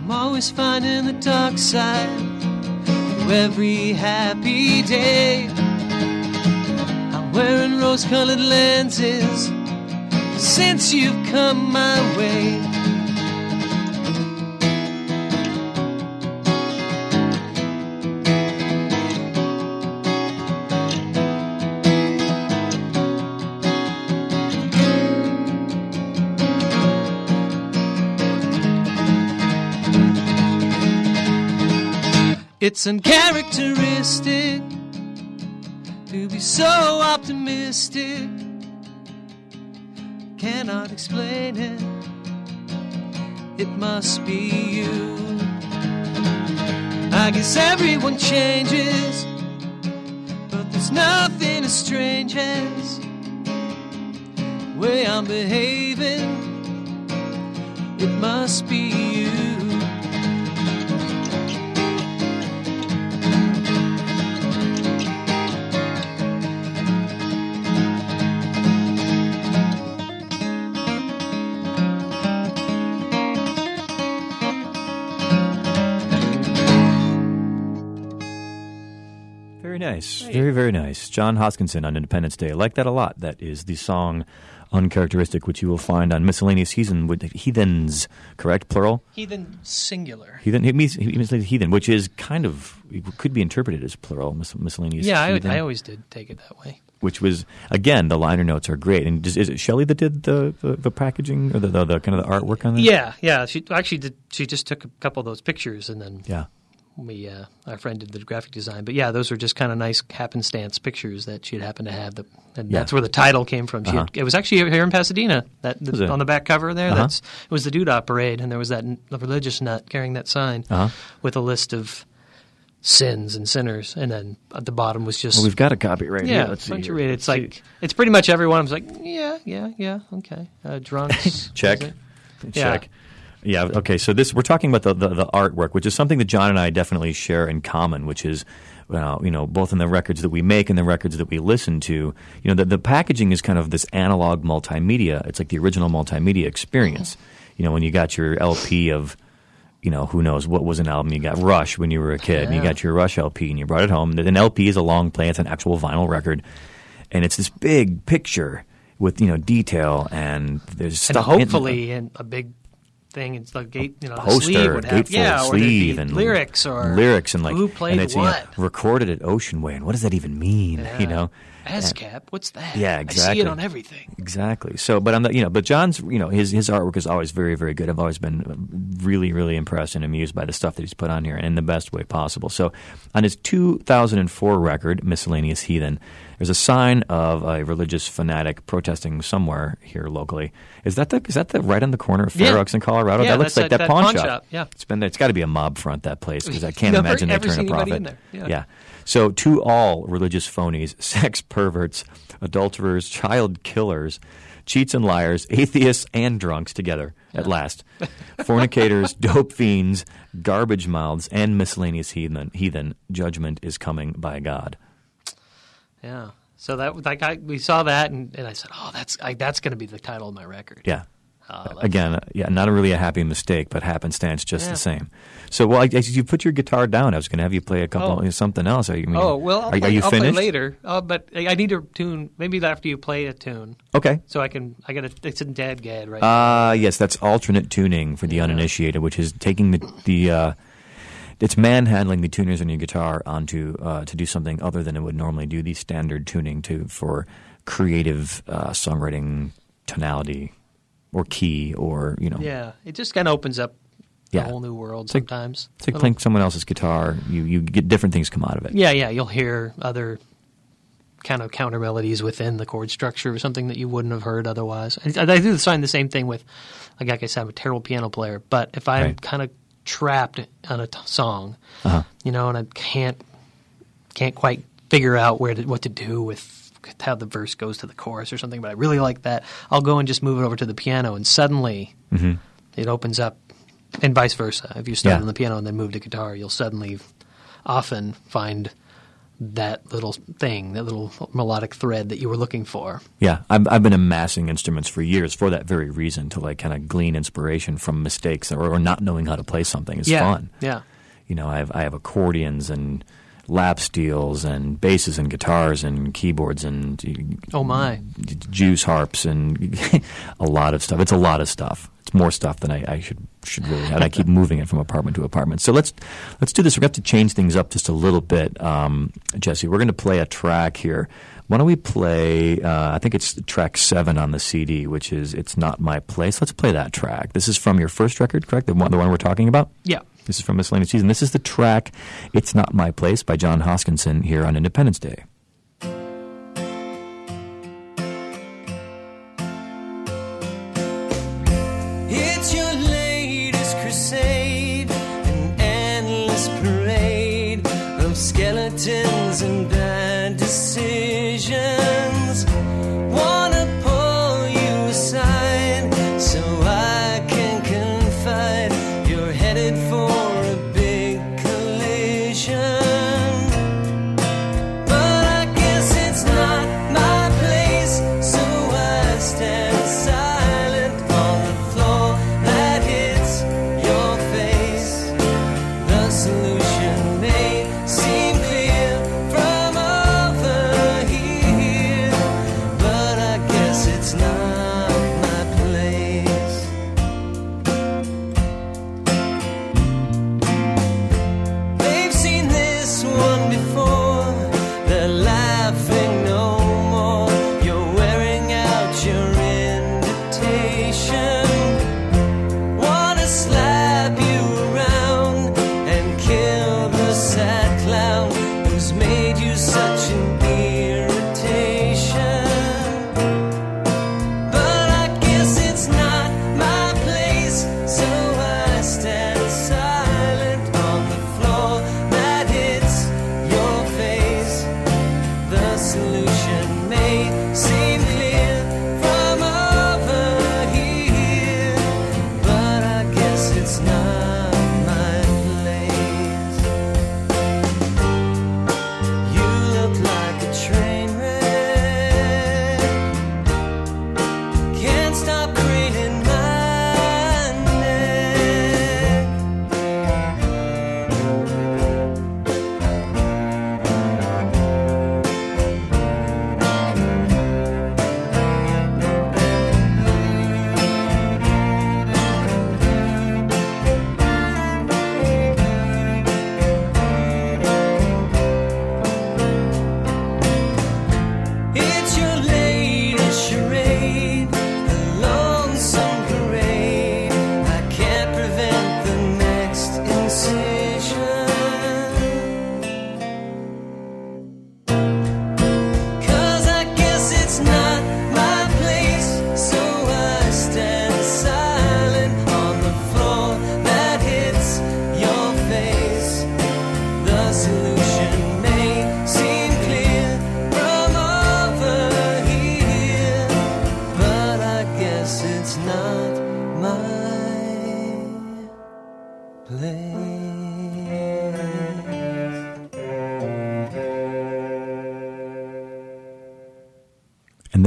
I'm always finding the dark side to every happy day. I'm wearing rose colored lenses since you've come my way. It's uncharacteristic to be so optimistic. Cannot explain it. It must be you. I guess everyone changes, but there's nothing as strange as the way I'm behaving. It must be you. Very nice. Very, very nice. John Hoskinson on Independence Day. I like that a lot. That is the song Uncharacteristic, which you will find on Miscellaneous Heathen, with Heathens, correct? Plural? Heathen singular. Heathen, it means, it means like heathen, which is kind of, could be interpreted as plural, mis- miscellaneous Yeah, I, heathen, I always did take it that way. which was, again, the liner notes are great. And just, is it Shelley that did the, the, the packaging or the, the, the kind of the artwork on that? Yeah, yeah. She actually did. She just took a couple of those pictures, and then Yeah. We, uh, our friend, did the graphic design. But yeah, those were just kind of nice happenstance pictures that she'd happened to have. The, and Yeah. that's where the title came from. She Uh-huh. had, it was actually here in Pasadena. That Was on the back cover there. Uh-huh. That's it was the Doo Dah Parade, and there was that n- religious nut carrying that sign Uh-huh. with a list of sins and sinners, and then at the bottom was just Well, we've got a copy right yeah, here. Let's see. bunch here. of read. It's Let's like it's pretty much everyone. I was like, yeah, yeah, yeah, okay. Uh, drunks, Check. see. Yeah. Yeah. Okay. So this we're talking about the, the, the artwork, which is something that John and I definitely share in common, which is. Uh, you know, both in the records that we make and the records that we listen to, you know, the, the packaging is kind of this analog multimedia. It's like the original multimedia experience. You know, when you got your LP of, you know, who knows what was an album. You got Rush when you were a kid, and you got your Rush LP, and you brought it home. An LP is a long play; it's an actual vinyl record, and it's this big picture with you know detail and there's and stuff. hopefully in a big thing. It's like gate, you know, the poster, sleeve would have, gatefold yeah, sleeve, and lyrics or lyrics, and like who played and it's, you know, what. recorded at Ocean Way, and what does that even mean? You know, ASCAP, what's that? Yeah, exactly. I see it on everything. Exactly. So, but I'm you know, but John's, you know, his his artwork is always very, very good. I've always been really, really impressed and amused by the stuff that he's put on here, in the best way possible. So, on his 2004 record, "Miscellaneous Heathen," there's a sign of a religious fanatic protesting somewhere here locally. Is that the is that the right on the corner of Fair Yeah. Oaks in Colorado? Yeah, that looks like that- that, that pawn, pawn shop. shop, yeah. it's been it's got to be a mob front that place because I can't Never- imagine they turn a profit. Yeah. yeah. So, to all religious phonies, sex perverts, adulterers, child killers, cheats and liars, atheists and drunks together at last, fornicators, dope fiends, garbage mouths, and miscellaneous heathen, heathen, judgment is coming by God. Yeah. So that like I we saw that and, and I said, oh, that's I, that's going to be the title of my record. Yeah. Oh, Again, uh, yeah, not a really a happy mistake, but happenstance just Yeah. the same. So, well, I, as you put your guitar down, I was going to have you play a couple Oh. something else. Are you, I mean, Oh well, I'll, are, play, are you I'll finished? later. Uh, but I I need to tune. Maybe after you play a tune, Okay. so I can. I got to. It's in DADGAD right. now. Ah, yes, that's alternate tuning for the Yeah. uninitiated, which is taking the the uh, it's manhandling the tuners on your guitar onto uh, to do something other than it would normally do the standard tuning to for creative uh, songwriting tonality or key or you know Yeah, it just kind of opens up Yeah. a whole new world It's like- sometimes. it's like playing someone else's guitar. You you get different things come out of it. Yeah, yeah, you'll hear other kind of counter melodies within the chord structure or something that you wouldn't have heard otherwise. I, I do find the same thing with, like, like I said, I'm a terrible piano player, but if I'm Right. kind of trapped on a t- song, Uh-huh. you know, and I can't can't quite figure out where to, what to do with how the verse goes to the chorus or something, but I really like that. I'll go and just move it over to the piano, and suddenly Mm-hmm. it opens up, and vice versa. If you start Yeah. on the piano and then move to guitar, you'll suddenly often find that little thing, that little melodic thread that you were looking for. Yeah, I've, I've been amassing instruments for years for that very reason to like kind of glean inspiration from mistakes or, or not knowing how to play something is yeah, fun. Yeah, you know, I have I have accordions and lap steels and basses and guitars and keyboards and Oh my! juice harps and a lot of stuff. It's a lot of stuff. It's more stuff than I, I should should really have. I keep moving it from apartment to apartment. So let's let's do this. To have to change things up just a little bit, um, Jesse. We're going to play a track here. Why don't we play? Uh, I think it's track seven on the CD, which is "It's Not My Place." Let's play that track. This is from your first record, correct? The one, the one we're talking about. Yeah. This is from Miscellaneous Heathen. This is the track It's Not My Place by John Hoskinson here on Independence Day.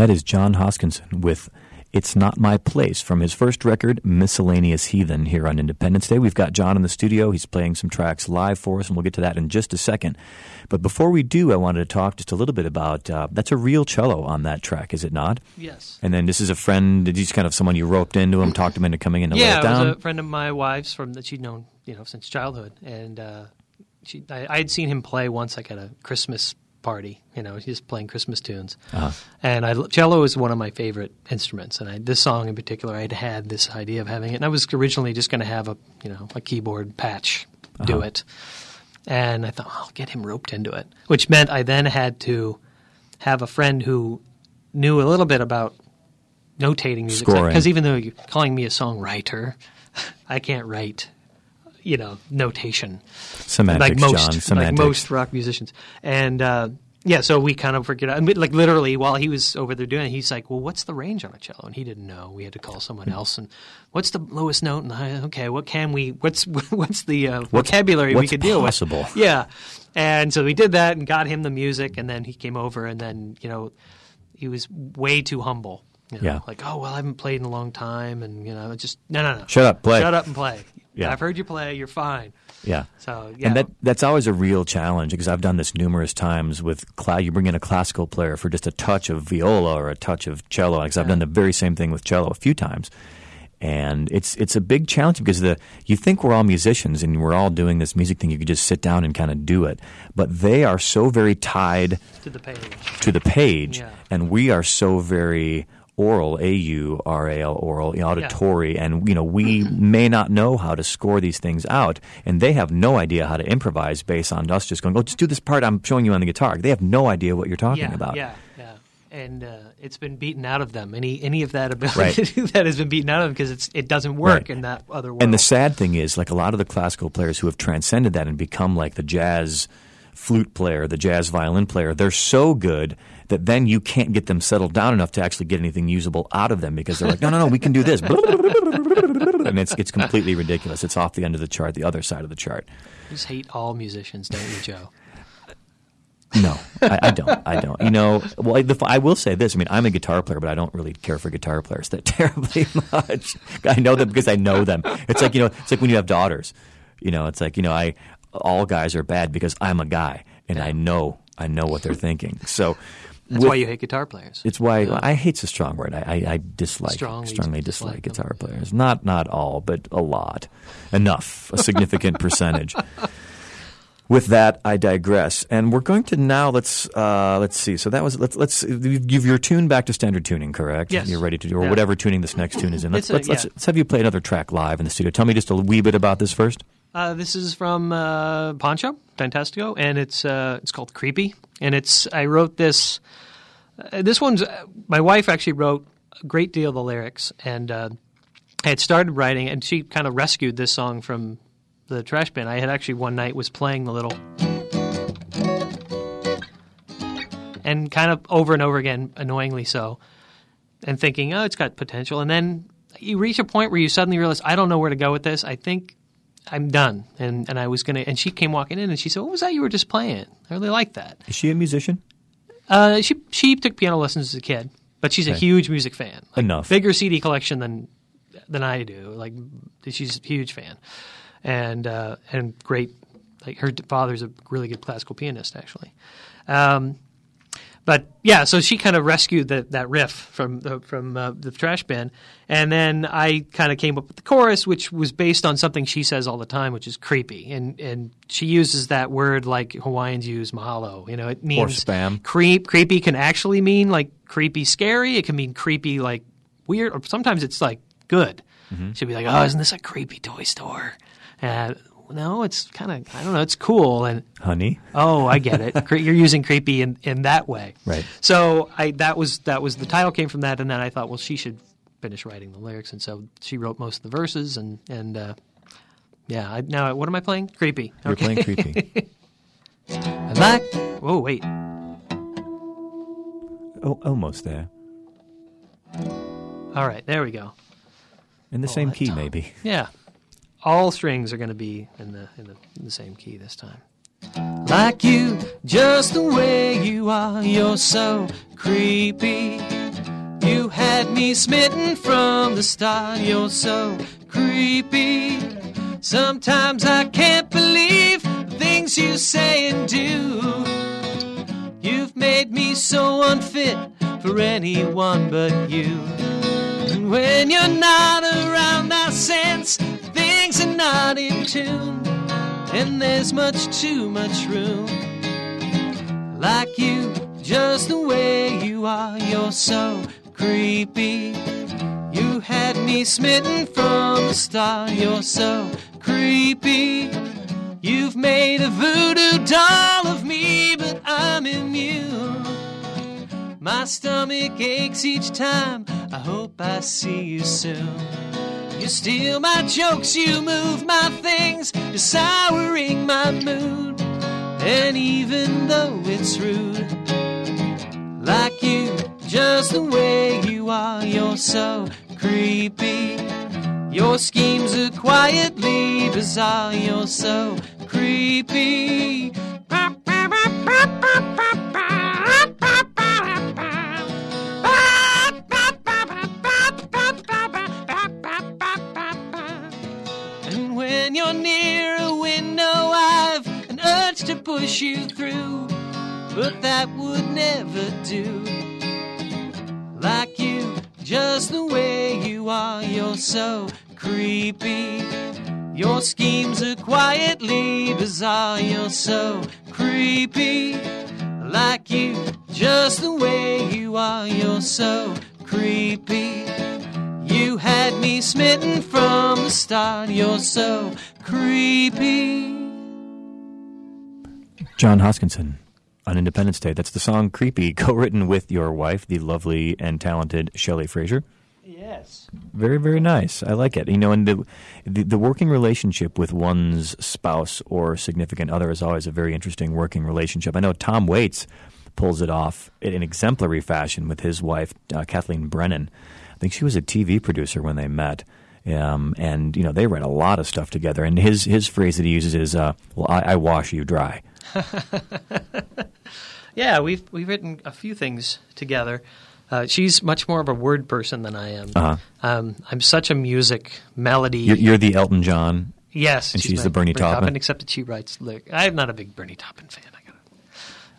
That is John Hoskinson with It's Not My Place from his first record, Miscellaneous Heathen, here on Independence Day. We've got John in the studio. He's playing some tracks live for us, and we'll get to that in just a second. But before we do, I wanted to talk just a little bit about uh, that's a real cello on that track, is it not? Yes. And then this is a friend, he's kind of someone you roped into him, talked him into coming in to lay yeah, it down. was a friend of my wife's from that she'd known you know since childhood, and uh, she I, I had seen him play once like at a Christmas party. You know, he's just playing Christmas tunes, Uh-huh. and I cello is one of my favorite instruments. And I, this song in particular, I'd had this idea of having it, and I was originally just going to have a you know a keyboard patch do Uh-huh. it, and I thought I'll get him roped into it, which meant I then had to have a friend who knew a little bit about notating music because even though you're calling me a songwriter, I can't write, you know, notation Semantics, like most John. like most rock musicians. And uh, yeah, so we kind of figured out. Like literally, while he was over there doing it, he's like, "Well, what's the range on a cello?" And he didn't know. We had to call someone else. And what's the lowest note? And I, okay, what can we? What's what's the uh, vocabulary we what's could deal possible? with? Yeah. And so we did that and got him the music, and then he came over, and then you know, he was way too humble. You know, Yeah. Like, oh well, I haven't played in a long time, and you know, just no, no, no. Shut up, play. Shut up and play. Yeah. I've heard you play. You're fine. Yeah. So yeah. And that that's always a real challenge because I've done this numerous times with cla- you bring in a classical player for just a touch of viola or a touch of cello because I've done the very same thing with cello a few times. And it's it's a big challenge because the you think we're all musicians and we're all doing this music thing you could just sit down and kind of do it. But they are so very tied to the page. to the page, Yeah. and we are so very oral, A U R A L, oral, auditory, and you know we may not know how to score these things out, and they have no idea how to improvise based on us just going, "Oh, just do this part I'm showing you on the guitar." They have no idea what you're talking yeah, about. Yeah, yeah. And uh, it's been beaten out of them. Any any of that ability Right. to do that has been beaten out of them because it's it doesn't work Right. in that other world. And the sad thing is, like a lot of the classical players who have transcended that and become like the jazz flute player, the jazz violin player, they're so good that then you can't get them settled down enough to actually get anything usable out of them because they're like, no, no, no, we can do this. and it's, it's completely ridiculous. It's off the end of the chart, the other side of the chart. you just hate all musicians, don't you, Joe? No, I, I don't. I don't. You know, well, I, the, I will say this. I mean, I'm a guitar player, but I don't really care for guitar players that terribly much. I know them because I know them. It's like you know, it's like when you have daughters. You know, it's like you know, I all guys are bad because I'm a guy and I know I know what they're thinking. So That's with- why you hate guitar players. It's why I hate's a strong word. I, I, I dislike Strongly strongly, dislike dislike, guitar players. Not not all, but a lot, enough, a significant percentage. With that, I digress, and we're going to now let's uh, let's see. So that was let's let's you've your tune back to standard tuning, correct? Yes. You're ready to do or Yeah. whatever tuning this next tune is in. Let's a- let's, let's yeah. let's have you play another track live in the studio. Tell me just a wee bit about this first. Uh, this is from uh, Pancho Fantastico, and it's uh, it's called Creepy. And it's I wrote this. Uh, this one's uh, my wife actually wrote a great deal of the lyrics, and uh, I had started writing, and she kind of rescued this song from the trash bin. I had actually one night was playing the little. And kind of over and over again, annoyingly so, and thinking, oh, it's got potential. And then you reach a point where you suddenly realize, I don't know where to go with this. I think I'm done. And and I was gonna. And she came walking in and she said, "What was that you were just playing? I really like that." Is she a musician? Uh, she she took piano lessons as a kid, but she's a huge music fan. Like, Enough. bigger CD collection than than I do. Like she's a huge fan, and uh, and great. Like her father's a really good classical pianist, actually. Um, but yeah, so she kind of rescued that that riff from the, from uh, the trash bin, and then I kind of came up with the chorus, which was based on something she says all the time, which is creepy, and and she uses that word like Hawaiians use mahalo. You know, it means or spam. Creep creepy can actually mean like creepy, scary. It can mean creepy, like weird, or sometimes it's like good. She'll be like, "Oh, isn't this a creepy toy store?" And no, it's kind of I don't know, it's cool and. Honey, Oh, I get it. You're using creepy in, in that way, Right. So I that was that was the title came from that, and then I thought, well, she should finish writing the lyrics, and so she wrote most of the verses, and and uh, yeah. I, now what am I playing? Creepy. you're Okay. playing creepy. I like. Oh wait. oh, almost there. All right, there we go. In the same key, maybe. Yeah, all strings are going to be in the in the, in the same key this time. Like you, just the way you are, you're so creepy. You had me smitten from the start. You're so creepy. Sometimes I can't believe things you say and do. You've made me so unfit for anyone but you. And when you're not around, I sense things are not in tune. And there's much too much room. Like you, just the way you are, you're so creepy. You had me smitten from the start, you're so creepy. You've made a voodoo doll of me, but I'm immune. My stomach aches each time. I hope I see you soon. You steal my jokes, you move my things, you're souring my mood. And even though it's rude, like you, just the way you are, you're so creepy. Your schemes are quietly bizarre, you're so creepy. You're near a window, I've an urge to push you through, but that would never do. Like you, just the way you are, you're so creepy. Your schemes are quietly bizarre, you're so creepy. Like you, just the way you are, you're so creepy. You had me smitten from the start, you're so creepy. John Hoskinson on Independence Day. That's the song Creepy, co written with your wife, the lovely and talented Shelley Fraser. Yes. Very, very nice. I like it. You know, and the, the the working relationship with one's spouse or significant other is always a very interesting working relationship. I know Tom Waits pulls it off in exemplary fashion with his wife, uh, Kathleen Brennan. I think she was a TV producer when they met. Um, and you know they write a lot of stuff together. And his his phrase that he uses is, uh, "Well, I, I wash you dry." Yeah, we've we've written a few things together. Uh, she's much more of a word person than I am. Uh-huh. Um, I'm such a music melody. You're, you're the Elton John. yes, and she's my the Bernie Taupin? Except that she writes lyric. I'm not a big Bernie Taupin fan. I gotta.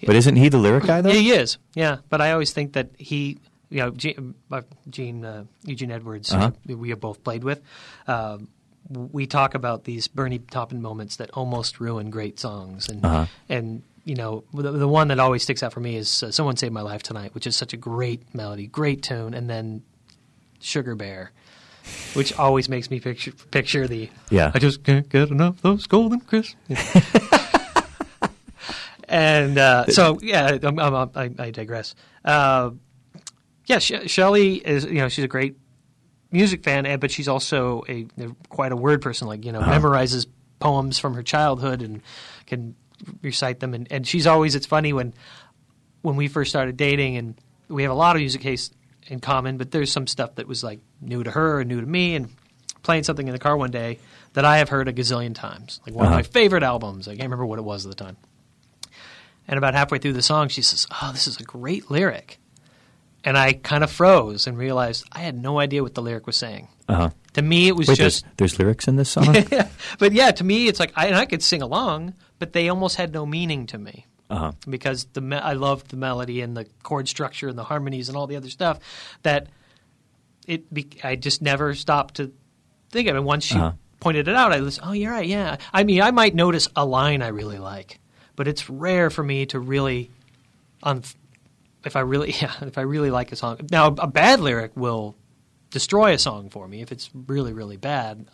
But isn't he the lyric guy though? Yeah, he is. Yeah, but I always think that he, you know, Gene, uh, Gene uh, Eugene Edwards, Uh-huh. we have both played with. Um, we talk about these Bernie Taupin moments that almost ruin great songs, and Uh-huh. and you know the, the one that always sticks out for me is uh, "Someone Saved My Life Tonight," which is such a great melody, great tune, and then "Sugar Bear." Which always makes me picture picture the Yeah. I just can't get enough of those golden crisps. and uh, so yeah, I'm, I'm, I, I digress. Uh, yeah, Sh- Shelley is you know she's a great music fan, and- but she's also a, a- quite a word person. Like you know, memorizes poems from her childhood and can recite them. And, and she's always. It's funny when when we first started dating, and we have a lot of music taste in common, but there's some stuff that was like new to her and new to me, and playing something in the car one day that I have heard a gazillion times, like one Uh-huh. of my favorite albums. I can't remember what it was at the time. And about halfway through the song, she says, "Oh, this is a great lyric," and I kind of froze and realized I had no idea what the lyric was saying. Uh-huh. To me, it was Wait, just there's, there's lyrics in this song? but yeah, to me, it's like I, and I could sing along, but they almost had no meaning to me uh-huh. because the me- I loved the melody and the chord structure and the harmonies and all the other stuff that it be- I just never stopped to think of it. Once she Uh-huh. pointed it out, I was oh, you're right, yeah. I mean, I might notice a line I really like, but it's rare for me to really on if I really yeah if I really like a song. Now, a bad lyric will destroy a song for me if it's really really bad.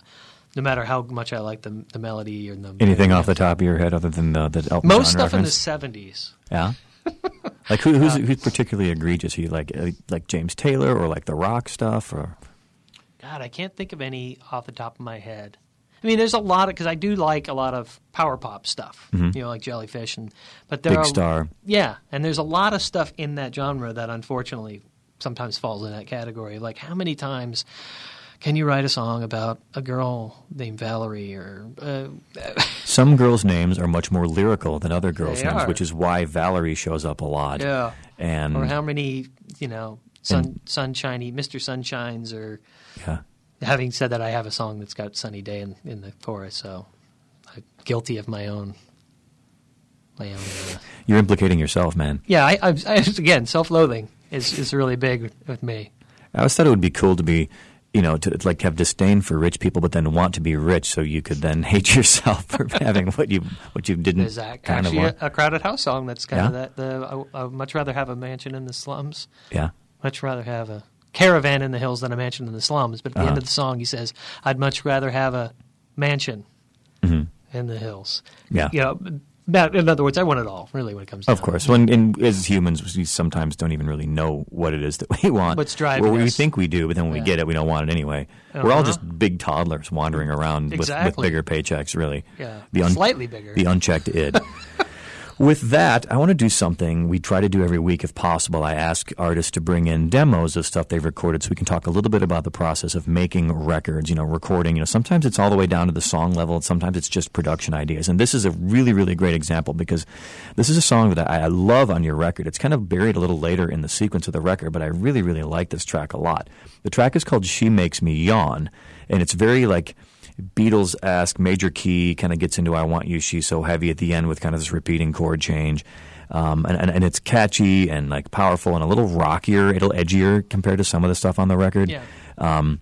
No matter how much I like the the melody or the Anything off the top of your head other than the, the Elton most John stuff in the seventies. Yeah. Like who, who's who's particularly egregious? Are you like uh, like James Taylor or like the rock stuff or God, I can't think of any off the top of my head. I mean, there's a lot of because I do like a lot of power pop stuff, you know, like Jellyfish, and but there Mm-hmm. Big are Star? yeah, and there's a lot of stuff in that genre that unfortunately sometimes falls in that category. Like, how many times can you write a song about a girl named Valerie or uh, Some girls' names are much more lyrical than other girls' names, are. which is why Valerie shows up a lot. yeah, And or how many you know sun, sunshiny, Mr. Sunshines, or Yeah. Having said that, I have a song that's got "Sunny Day" in, in the chorus, so I'm guilty of my own. My own. Uh, You're implicating yourself, man. yeah, I, I, I again, self-loathing is is really big with, with me. I always thought it would be cool to be, you know, to like have disdain for rich people, but then want to be rich, so you could then hate yourself for having what you what you didn't There's that, kind of actually want. a, a Crowded House song that's kind of that. The I, I would much rather have a mansion in the slums. yeah. Much rather have a caravan in the hills than a mansion in the slums. But at the Uh-huh. end of the song, he says, "I'd much rather have a mansion Mhm. in the hills." Yeah. You know, in other words, I want it all. Really, when it comes down. Of course. When and as humans, we sometimes don't even really know what it is that we want. What's driving Or we us. think we do, but then when we get it, we don't want it anyway. We're all Uh-huh. just big toddlers wandering around with, with bigger paychecks, really. Yeah, The un- slightly bigger. The unchecked id. With that, I want to do something we try to do every week if possible. I ask artists to bring in demos of stuff they've recorded so we can talk a little bit about the process of making records, you know, recording. You know, sometimes it's all the way down to the song level, and sometimes it's just production ideas. And this is a really, really great example because this is a song that I, I love on your record. It's kind of buried a little later in the sequence of the record, but I really, really like this track a lot. The track is called She Makes Me Yawn, and it's very like Beatles esque major key kind of gets into I Want You, She's So Heavy at the end with kind of this repeating chord change. Um, and, and, and it's catchy and like powerful and a little rockier, a little edgier compared to some of the stuff on the record. Yeah. Um,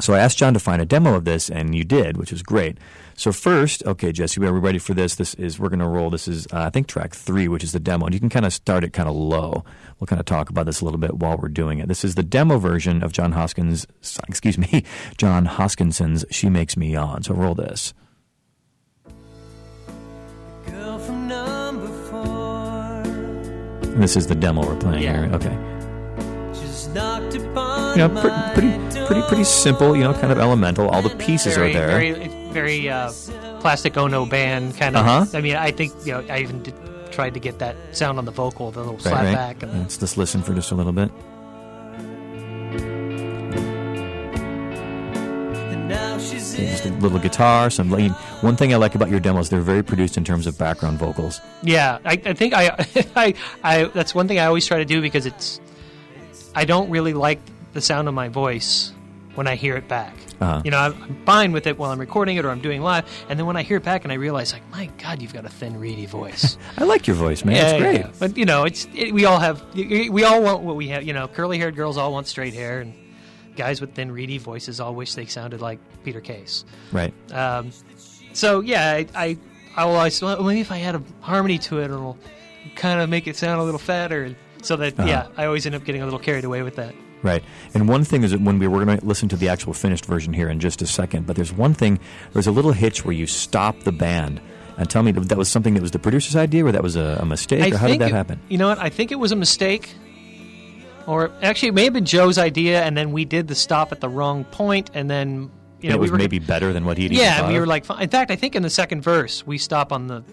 so I asked John to find a demo of this, and you did, which is great. So first, okay, Jesse, are we ready for this? This is we're going to roll. This is uh, I think track three, which is the demo, and you can kind of start it kind of low. We'll kind of talk about this a little bit while we're doing it. This is the demo version of John Hoskins. Excuse me, John Hoskinson's "She Makes Me Yawn." So roll this. Girl from number four this is the demo we're playing Yeah. here. Okay. You know, pretty, pretty, pretty, pretty simple. You know, kind of elemental. All the pieces very, are there. Very, very uh, Plastic Ono Band kind of. Uh-huh. I mean, I think you know, I even did, tried to get that sound on the vocal, the little Right, slap right. back, and Let's just listen for just a little bit. and now she's Okay, just a little guitar. Some lean. One thing I like about your demos, they're very produced in terms of background vocals. yeah, I, I think I, I, I, that's one thing I always try to do because it's, I don't really like the sound of my voice when I hear it back. Uh-huh. You know, I'm, I'm fine with it while I'm recording it or I'm doing live, and then when I hear it back and I realize, like, my God, you've got a thin, reedy voice. I like your voice, man. Yeah, it's great. yeah. But you know, it's it, we all have we all want what we have. You know, curly-haired girls all want straight hair, and guys with thin, reedy voices all wish they sounded like Peter Case. Right. Um, so yeah, I I, I will always well, maybe if I had a harmony to it, it'll kind of make it sound a little fatter. And So that Uh-huh. yeah, I always end up getting a little carried away with that. Right. And one thing is that when we were going to listen to the actual finished version here in just a second, but there's one thing, there's a little hitch where you stop the band. And tell me, that was something that was the producer's idea, or that was a, a mistake, I or how did that it- happen? You know what? I think it was a mistake. Or actually, it may have been Joe's idea, and then we did the stop at the wrong point, and then you know and it we was were maybe better than what he'd yeah, we were like, in fact, I think in the second verse we stop on the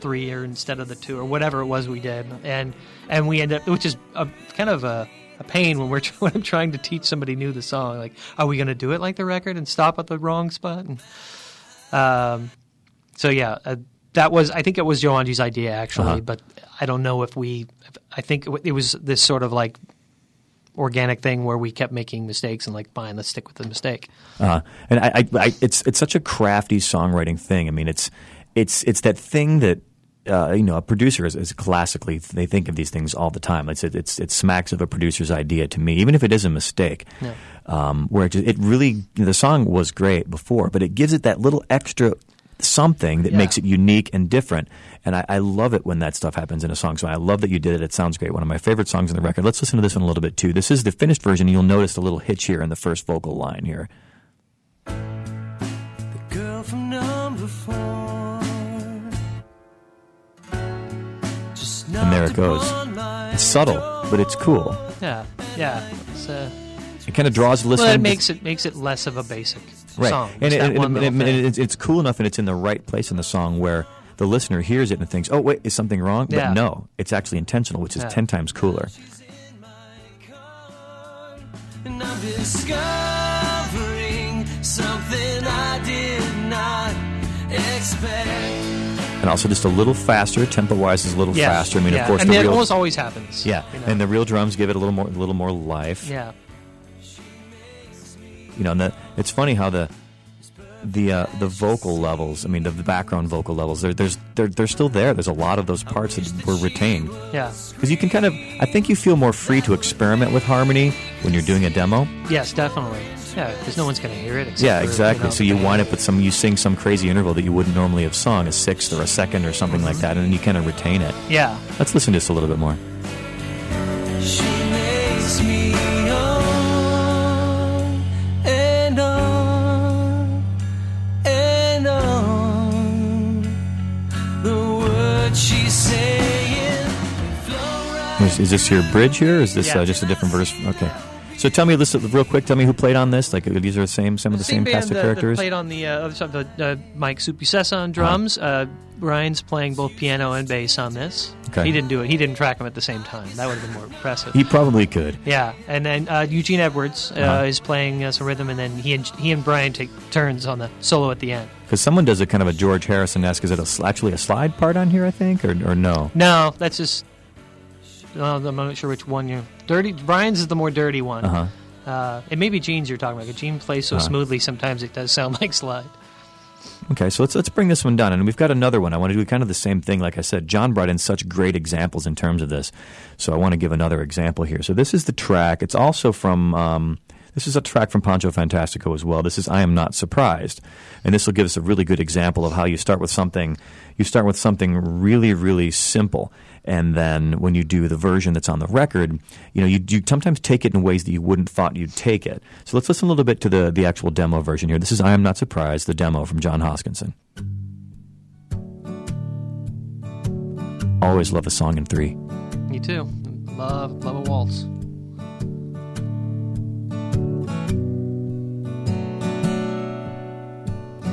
three or instead of the two or whatever it was we did, and and we end up, which is a, kind of a, a pain when we're when I'm trying to teach somebody new the song. Like, are we going to do it like the record and stop at the wrong spot? And, um, so yeah, uh, that was I think it was Joe Angi's idea actually, Uh-huh. but I don't know if we. I think it, it was this sort of like organic thing where we kept making mistakes and like, fine, let's stick with the mistake. Uh, and I, I, I, it's it's such a crafty songwriting thing. I mean, it's it's it's that thing that uh, you know a producer is, is classically they think of these things all the time. It's it, it's it smacks of a producer's idea to me, even if it is a mistake. Yeah. Um, where it, just, it really the song was great before, but it gives it that little extra something that Yeah. makes it unique and different. And I, I love it when that stuff happens in a song. So I love that you did it. It sounds great. One of my favorite songs on the record. Let's listen to this one a little bit too. This is the finished version. You'll notice a little hitch here in the first vocal line here. And there it goes. It's subtle, but it's cool. Yeah, yeah. It's, uh, It kind of draws the listener. well, it makes it makes it less of a basic right, song. and, It's it, and, and- and it's, it's cool enough, and it's in the right place in the song where the listener hears it and thinks, "Oh, wait, is something wrong?" But Yeah. no, it's actually intentional, which is Yeah. ten times cooler. And also just a little faster. Tempo wise is a little Yeah, faster. I mean, yeah. of course, and the that real almost always happens. yeah, you know? and the real drums give it a little more, a little more life. yeah, you know, and the, it's funny how the the uh, the vocal levels. I mean, the, the background vocal levels. They're, there's they're they're still there. There's a lot of those parts that were retained yeah, because you can kind of. I think you feel more free to experiment with harmony when you're doing a demo. yes, definitely. Yeah, because no one's going to hear it. Except Yeah, for, exactly. know, so you wind up with some. You sing some crazy interval that you wouldn't normally have sung, a sixth or a second or something like that, and then you kind of retain it. Yeah, Let's listen to this a little bit more. She makes me on and on and on. The words she's saying flow right. Is, is this your bridge here? Or is this Yeah. uh, just a different verse? Okay. So tell me, listen, real quick. Tell me who played on this. Like these are the same, some of the same, band cast of that- that characters. played on the uh, other side. The, uh, Mike Supusesa on drums. uh Ryan's playing both piano and bass on this. Okay. He didn't do it. He didn't track them at the same time. That would have been more impressive. He probably could. yeah, and then uh, Eugene Edwards uh, Uh-huh. is playing uh, some rhythm, and then he and he and Brian take turns on the solo at the end. Because someone does a kind of a George Harrison esque. Is it a, actually a slide part on here? I think, or, or no? No, that's just. Well, I'm not sure which one you. Dirty. Brian's is the more dirty one. Uh huh. Uh, it may be Gene's you're talking about. 'cause Gene plays so Uh-huh. smoothly, sometimes it does sound like slide. Okay, so let's let's bring this one down, and we've got another one. I want to do kind of the same thing. Like I said, John brought in such great examples in terms of this, so I want to give another example here. So this is the track. It's also from. Um, this is a track from Pancho Fantastico as well. This is "I Am Not Surprised," and this will give us a really good example of how you start with something. You start with something really, really simple, and then when you do the version that's on the record, you know, you, you sometimes take it in ways that you wouldn't thought you'd take it. So let's listen a little bit to the the actual demo version here. This is "I Am Not Surprised," the demo from John Hoskinson. Always love a song in three. Me too. Love love a waltz.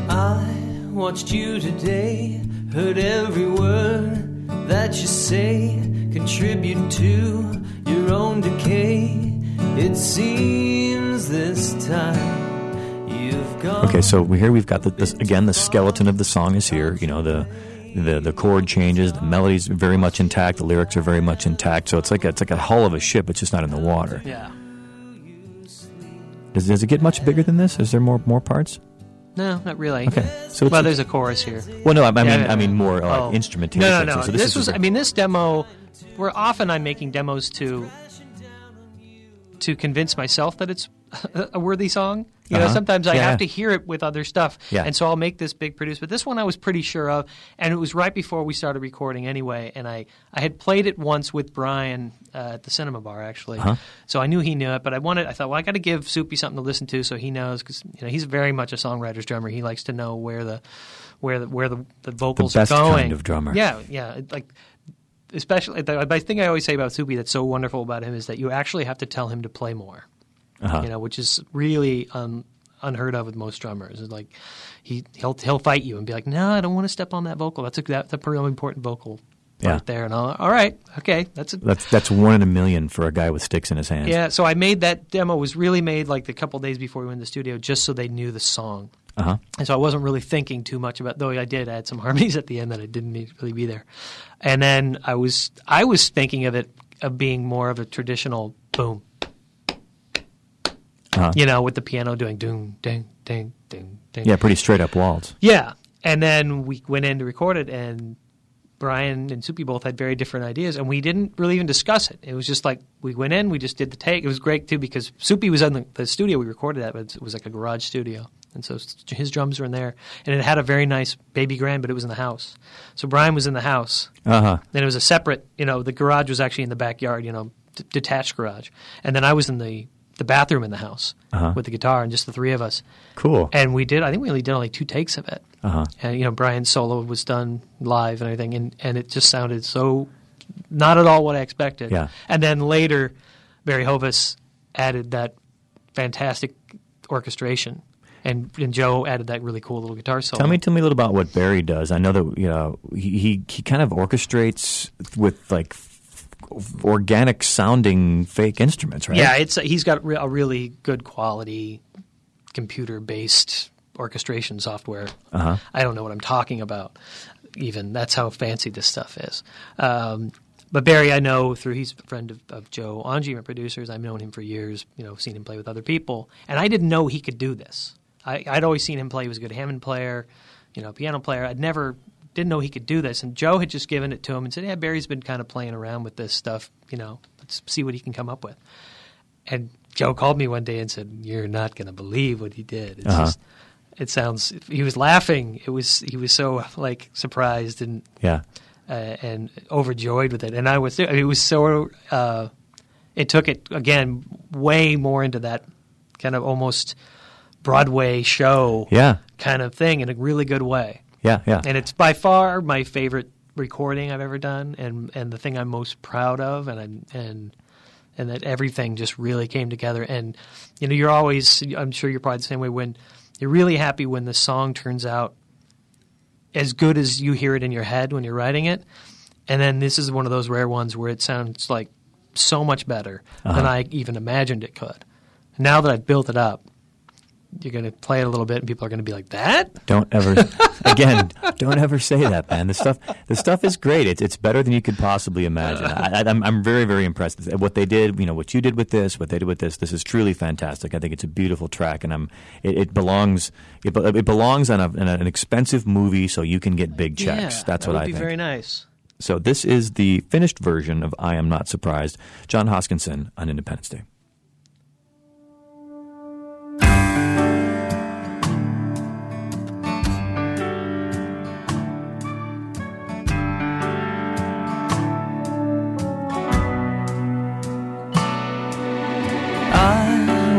I watched you today, heard every word that you say, contribute to your own decay. It seems this time you've gone. Okay, so we- here we've got the, this again. The skeleton of the song is here. You know the. The, the chord changes, the melody's very much intact, the lyrics are very much intact. So it's like a, it's like a hull of a ship. It's just not in the water. Yeah. Does, does it get much bigger than this? Is there more more parts? No, not really. Okay, so Well, there's a chorus here. well, no, I, I mean, Yeah, yeah, I mean more like Oh. instrumentation. No, no, no. So this is was. a- I mean, this demo. Where often I'm making demos to to convince myself that it's a worthy song. You know, Uh-huh. sometimes I Yeah, have to hear it with other stuff, Yeah. and so I'll make this big produce. But this one I was pretty sure of, and it was right before we started recording anyway. And I I had played it once with Brian uh, at the Cinema Bar actually, Uh-huh. so I knew he knew it. But I wanted, I thought, well, I got to give Soupy something to listen to so he knows because you know he's very much a songwriter's drummer. He likes to know where the where the where the, the vocals best are going. kind of drummer. Yeah, yeah. Like especially the, the thing I always say about Soupy that's so wonderful about him is that you actually have to tell him to play more. Uh-huh. You know, which is really um, unheard of with most drummers. It's like he he'll he'll fight you and be like, "No, I don't want to step on that vocal. That's a that's a real important vocal Yeah. part there." And I'll, all right, okay, that's a, That's that's one in a million for a guy with sticks in his hands. yeah. So I made that demo was really made like the couple days before we went in the studio, just so they knew the song. Uh huh. And so I wasn't really thinking too much about. Though I did add some harmonies at the end that I didn't need to really be there. And then I was I was thinking of it of being more of a traditional boom, Uh-huh. you know, with the piano doing ding ding ding ding ding. Yeah, pretty straight up waltz. Yeah. And then we went in to record it, and Brian and Soupy both had very different ideas, and we didn't really even discuss it. It was just like we went in, we just did the take. It was great too because Soupy was in the, the studio we recorded at, but it was like a garage studio, and so his drums were in there, and it had a very nice baby grand, but it was in the house. So Brian was in the house, Uh huh. then it was a separate, you know, the garage was actually in the backyard, you know, d- detached garage, and then I was in the the bathroom in the house Uh-huh. with the guitar and just the three of us. Cool. And we did. I think we only did only two takes of it. Uh huh. And you know, Brian's solo was done live and everything, and, and it just sounded so not at all what I expected. Yeah. And then later, Barry Hovis added that fantastic orchestration, and and Joe added that really cool little guitar solo. Tell me, tell me a little about what Barry does. I know that you know he he, he kind of orchestrates with like organic sounding fake instruments, right? Yeah, it's he's got a really good quality computer based orchestration software. Uh-huh. I don't know what I'm talking about. even. That's how fancy this stuff is. Um, but Barry, I know through he's a friend of, of Joe Angie, my producers. I've known him for years. You know, seen him play with other people, and I didn't know he could do this. I, I'd always seen him play. He was a good Hammond player, you know, piano player. I'd never didn't know he could do this. And Joe had just given it to him and said, "Yeah, Barry's been kind of playing around with this stuff. You know, let's see what he can come up with." And Joe called me one day and said, "You're not going to believe what he did." It's Uh-huh. just, it sounds. He was laughing. It was he was so like surprised and Yeah. uh, and overjoyed with it. And I was, I mean, it was so, uh, it took it again way more into that kind of almost Broadway show Yeah. kind of thing in a really good way. Yeah. Yeah. And it's by far my favorite recording I've ever done, and and the thing I'm most proud of, and I'm, and and that everything just really came together. And you know, you're always, I'm sure you're probably the same way when you're really happy when the song turns out as good as you hear it in your head when you're writing it, and then this is one of those rare ones where it sounds like so much better than uh-huh. I even imagined it could. Now that I've built it up, you're going to play it a little bit, and people are going to be like, "That." Don't ever, again, don't ever say that, man. The stuff, the stuff is great. It's it's better than you could possibly imagine. I, I, I'm I'm very very impressed with what they did. You know what you did with this, what they did with this. This is truly fantastic. I think it's a beautiful track, and I'm it, it belongs it, it belongs on, a, on an expensive movie, so you can get big checks. Yeah, That's that what would I be think. very nice. So this is the finished version of I Am Not Surprised. John Hoskinson on Independence Day.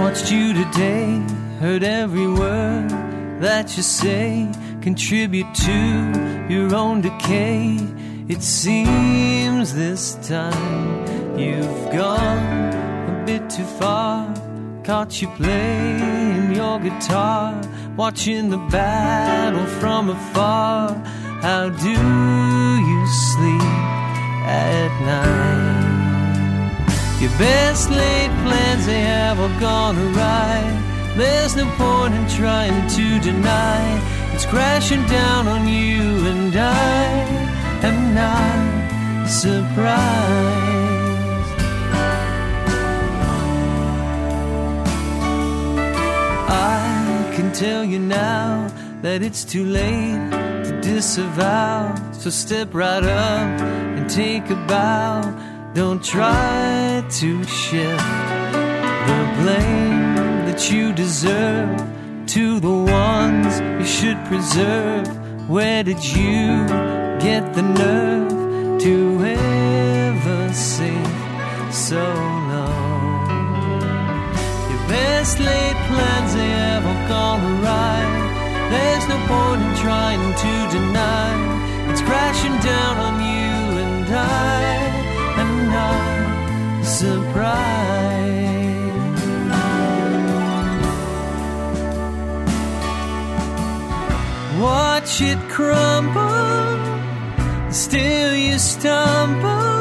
Watched you today, heard every word that you say, contribute to your own decay. It seems this time you've gone a bit too far. Caught you playing your guitar, watching the battle from afar. How do you sleep at night? Your best laid plans, they have all gone awry. There's no point in trying to deny it's crashing down on you, and I am not surprised. I can tell you now that it's too late to disavow. So step right up and take a bow. Don't try to shift the blame that you deserve to the ones you should preserve. Where did you get the nerve to ever sing so low? Your best laid plans, they all gone awry. There's no point in trying to deny it's crashing down on you, It crumble, still you stumble,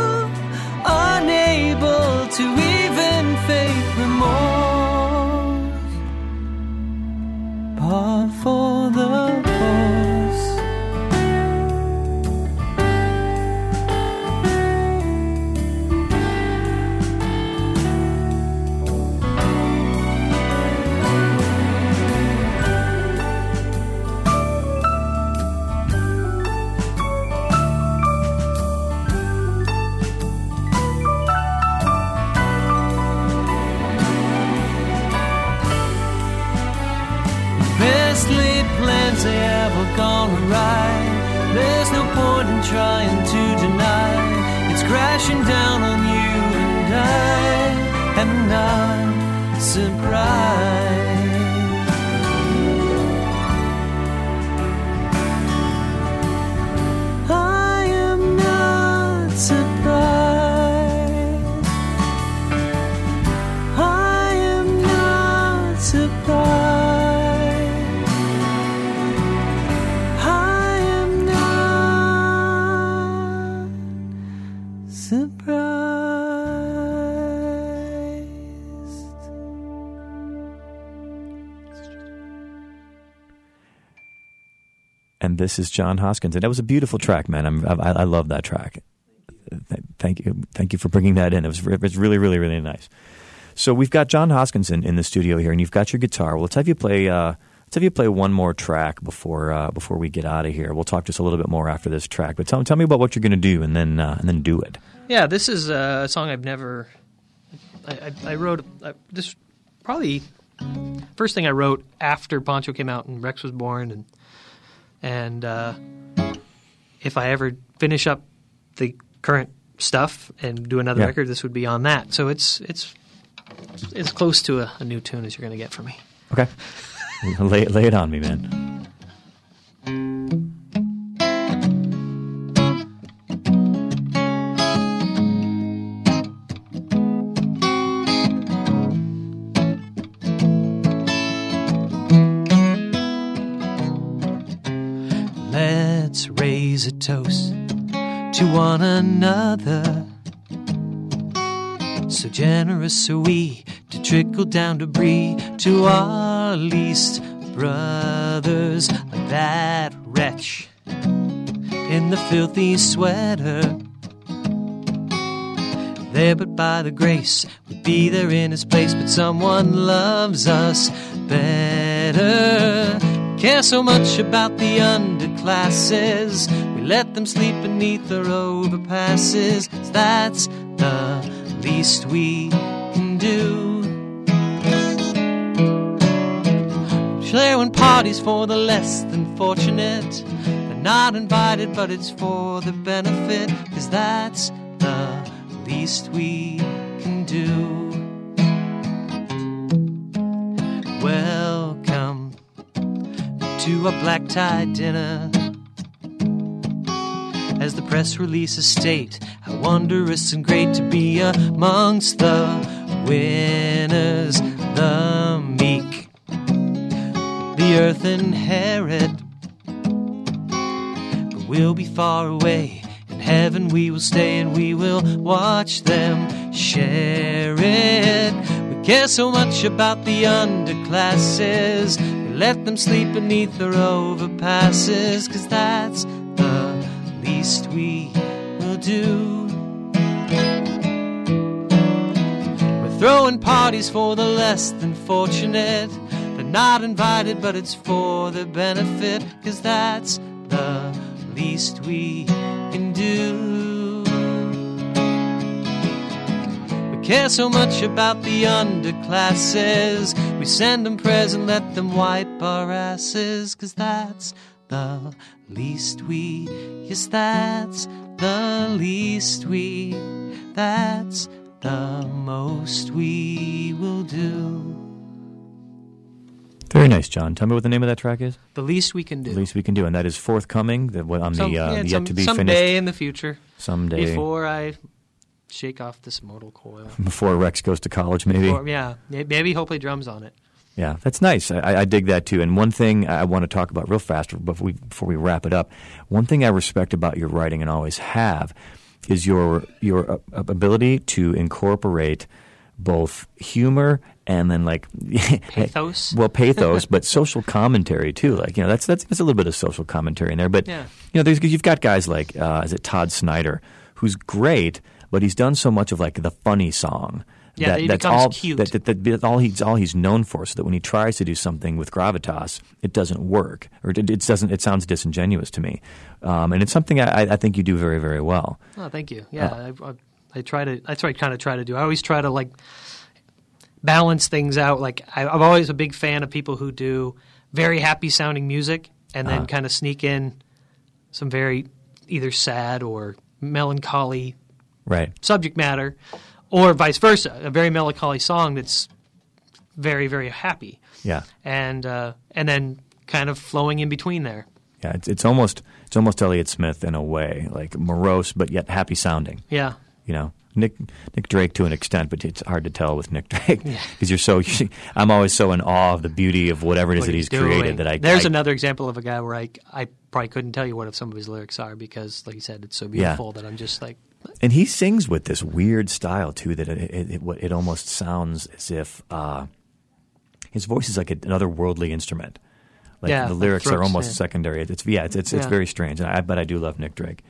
this is John Hoskins. And that was a beautiful track, man. I'm, I, I love that track. Thank you, thank you for bringing that in. It was, it was really, really, really nice. So we've got John Hoskins in, in the studio here, and you've got your guitar. Well, let's have you play. Uh, let's have you play one more track before uh, before we get out of here. We'll talk just a little bit more after this track. But tell, tell me about what you're going to do, and then uh, and then do it. Yeah, this is a song I've never. I, I, I wrote uh, this probably first thing I wrote after Pancho came out and Rex was born, and and uh, if I ever finish up the current stuff and do another Yeah. record, this would be on that. So it's it's as close to a, a new tune as you're going to get from me. Okay, lay lay it on me, man. So generous are we to trickle down debris to our least brothers, like that wretch in the filthy sweater. There, but by the grace, we'd be there in his place, but someone loves us better. Care so much about the underclasses, let them sleep beneath our overpasses. that's the least we can do. Sharing parties for the less than fortunate. They're not invited, but it's for the benefit, cause that's the least we can do. Welcome to a black tie dinner. As the press releases state, how wondrous and great to be amongst the winners, the meek the earth inherit. But we'll be far away. In heaven we will stay and we will watch them share it. We care so much about the underclasses. We let them sleep beneath our overpasses, cause that's the least we will do. We're throwing parties for the less than fortunate. They're not invited, but it's for their benefit, cause that's the least we can do. We care so much about the underclasses. We send them prayers and let them wipe our asses, cause that's the least we, yes, that's the least we, that's the most we will do. Very nice, John. Tell me what the name of that track is. The least we can do. The least we can do, and that is forthcoming. The, what- on Some- the uh, yeah, yet some- to be someday finished in the future, someday before I shake off this mortal coil. before Rex goes to college, maybe. Or, yeah, maybe he'll play drums on it. Yeah, that's nice. I, I dig that too. And one thing I want to talk about real fast before we before we wrap it up, one thing I respect about your writing and always have is your your uh, ability to incorporate both humor and then like Pathos? well, pathos, but social commentary too. Like you know, that's that's, that's a little bit of social commentary in there. But Yeah. you know, there's, you've got guys like uh, is it Todd Snider, who's great, but he's done so much of like the funny song. Yeah, that he that's becomes all, cute. That, that, that, all he's all he's known for. So that when he tries to do something with gravitas, it doesn't work, or it, it doesn't. It sounds disingenuous to me, um, and it's something I, I think you do very very well. Oh, thank you. Yeah, I, I, I try to. That's what I kind of try to do. I always try to like balance things out. Like I, I'm always a big fan of people who do very happy sounding music and then Uh-huh. kind of sneak in some very either sad or melancholy Right. subject matter, or vice versa, a very melancholy song that's very very happy, Yeah. and uh, and then kind of flowing in between there. Yeah. It's it's almost it's almost Elliott Smith in a way, like morose but yet happy sounding. Yeah. You know, Nick Nick Drake to an extent, but it's hard to tell with Nick Drake because you're so. I'm always so in awe of the beauty of whatever it is what that he's doing. created that I. There's I, another example of a guy where I, I probably couldn't tell you what some of his lyrics are because, like you said, it's so beautiful that I'm just like, and he sings with this weird style too that it it, it, it almost sounds as if uh, his voice is like another worldly instrument. Like Yeah, the lyrics are almost yeah. secondary. It's yeah, it's it's, it's very strange. I, but I do love Nick Drake.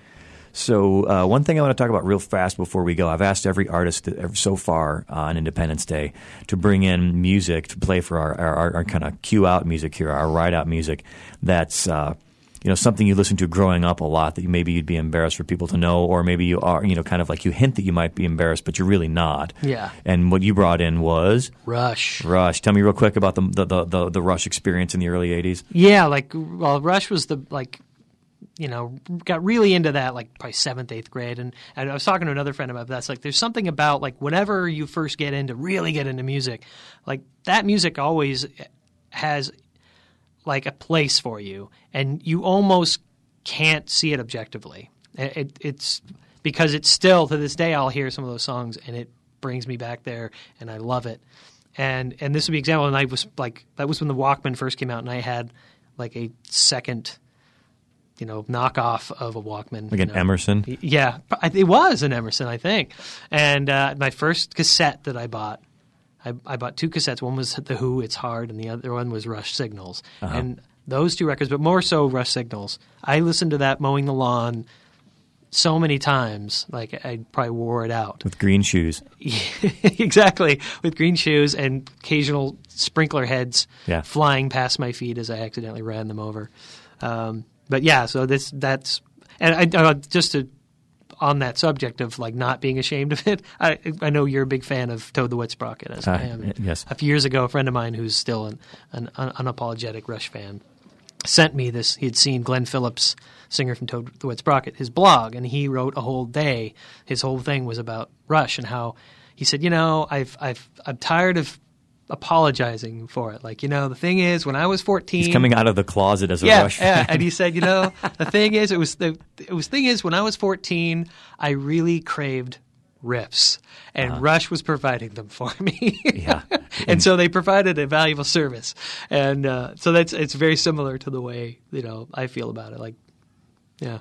So uh, one thing I want to talk about real fast before we go, I've asked every artist so far on Independence Day to bring in music to play for our, our, our, our kind of cue out music here, our ride out music. That's uh, you know something you listen to growing up a lot that you, maybe you'd be embarrassed for people to know, or maybe you are you know kind of like you hint that you might be embarrassed, but you're really not. Yeah. And what you brought in was Rush. Rush. Tell me real quick about the the, the, the, the Rush experience in the early '80s. Yeah, like well, Rush was the like, you know, got really into that like probably seventh, eighth grade, and, and I was talking to another friend about that's like there's something about like whenever you first get into really get into music, like that music always has like a place for you, and you almost can't see it objectively. It, it, it's because it's still to this day I'll hear some of those songs and it brings me back there, and I love it. And and this would be an example. And I was like that was when the Walkman first came out, and I had like a second, you know, knockoff of a Walkman, Like an know. Emerson? Yeah, it was an Emerson, I think. And uh, my first cassette that I bought, I, I bought two cassettes. One was The Who, It's Hard, and the other one was Rush Signals. And those two records, but more so Rush Signals. I listened to that mowing the lawn so many times, like I probably wore it out. with green shoes. exactly, with green shoes and occasional sprinkler heads Yeah. flying past my feet as I accidentally ran them over. Um, but yeah, so this that's and I, uh, just to on that subject of like not being ashamed of it. I I know you're a big fan of Toad the Wet Sprocket as I Uh, am. yes. A few years ago, a friend of mine who's still an, an un- unapologetic Rush fan sent me this. He had seen Glenn Phillips, singer from Toad the Wet Sprocket, his blog, and he wrote a whole day. His whole thing was about Rush and how he said, you know, I've I've I'm tired of apologizing for it. Like, you know, the thing is, when I was 14, He's coming out of the closet as a yeah, Rush yeah. And he said, you know, the thing is, it was the it was thing is when I was 14, I really craved riffs, and Rush was providing them for me. Uh-huh. Yeah. and so they provided a valuable service, and uh, so that's it's very similar to the way you know I feel about it. Like, yeah,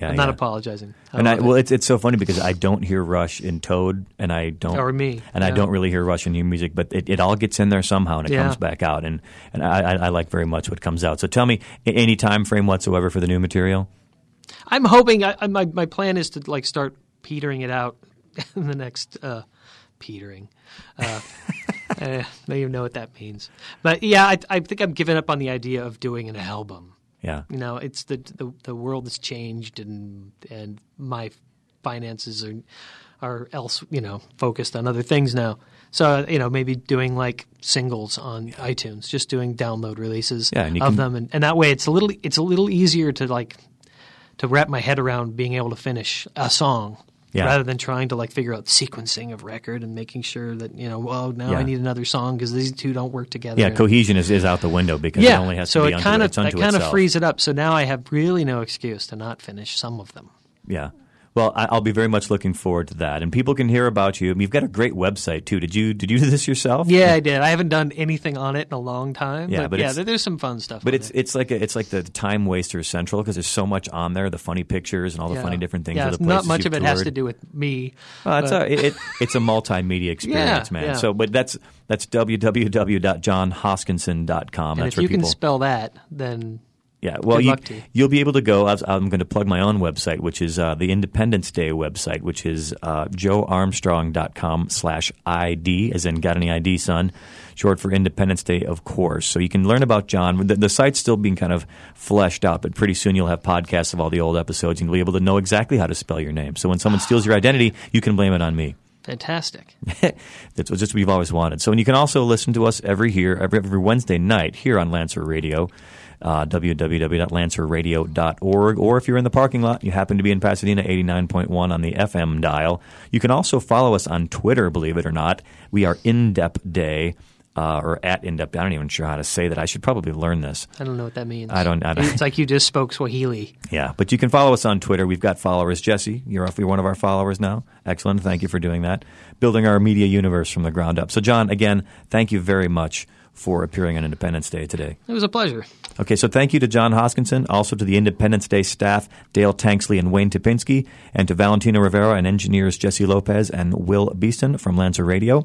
Yeah, I'm not yeah. apologizing. I and I, love it. well, it's it's so funny because I don't hear Rush in Toad, and I don't, Or me, and I don't really hear Rush in new music, but it, it all gets in there somehow, and it Yeah. comes back out, and and I, I, I like very much what comes out. So tell me, any time frame whatsoever for the new material? I'm hoping. I, I, my my plan is to like start petering it out in the next uh, petering. Uh, I don't even know what that means. But yeah, I, I think I'm giving up on the idea of doing an album. Yeah, You know, it's the the, the world has changed, and and my finances are are else you know focused on other things now. So you know, maybe doing like singles on iTunes, just doing download releases Yeah, of can- them, and, and that way it's a little it's a little easier to like to wrap my head around being able to finish a song. Yeah. Rather than trying to like figure out sequencing of record and making sure that you know, well, now Yeah. I need another song because these two don't work together. yeah. Cohesion is, is out the window because yeah, it only has so to be it unto, kind of that kind of frees it up. So now I have really no excuse to not finish some of them. Yeah. Well, I'll be very much looking forward to that, and people can hear about you. You've got a great website too. Did you did you do this yourself? Yeah, I did. I haven't done anything on it in a long time. Yeah, but, but yeah, there's some fun stuff. But on it's it. it's like a, it's like the time waster central because there's so much on there, the funny pictures and all the Yeah. funny different things. Yeah, the not much of it has to do with me. Well, it's, a, it, it, it's a multimedia experience, man. yeah. So, but that's that's www.johnhoskinson.com. and That's if where you people. can spell that, then yeah, well, you, luck to you. you'll be able to go. I'm going to plug my own website, which is uh, the Independence Day website, which is uh, joearmstrong.com slash ID, as in got any ID, son, short for Independence Day, of course. So you can learn about John. The, the site's still being kind of fleshed out, but pretty soon you'll have podcasts of all the old episodes, and you'll be able to know exactly how to spell your name. So when someone steals your identity, you can blame it on me. fantastic. That's just what you've always wanted. So, and you can also listen to us every here every, every Wednesday night here on Lancer Radio, uh, www.lancerradio.org. Or if you're in the parking lot, you happen to be in Pasadena, 89.1 on the FM dial. You can also follow us on Twitter, believe it or not. We are In Depth Day. Uh, or at in depth. I don't even sure how to say that. I should probably learn this. I don't know what that means. I don't- I don't- It's like you just spoke Swahili. Yeah, but you can follow us on Twitter. We've got followers. Jesse, you're, you're one of our followers now. Excellent. Thank you for doing that. Building our media universe from the ground up. So, John, again, thank you very much for appearing on Independence Day today. It was a pleasure. Okay, so thank you to John Hoskinson, also to the Independence Day staff, Dale Tanksley and Wayne Topinski, and to Valentino Rivera and engineers Jesse Lopez and Will Beeston from Lancer Radio.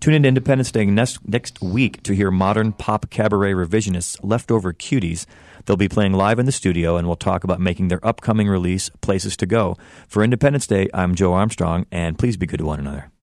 Tune in to Independence Day next, next week to hear modern pop cabaret revisionists Leftover Cuties. They'll be playing live in the studio and we'll talk about making their upcoming release, Places to Go. For Independence Day, I'm Joe Armstrong, and please be good to one another.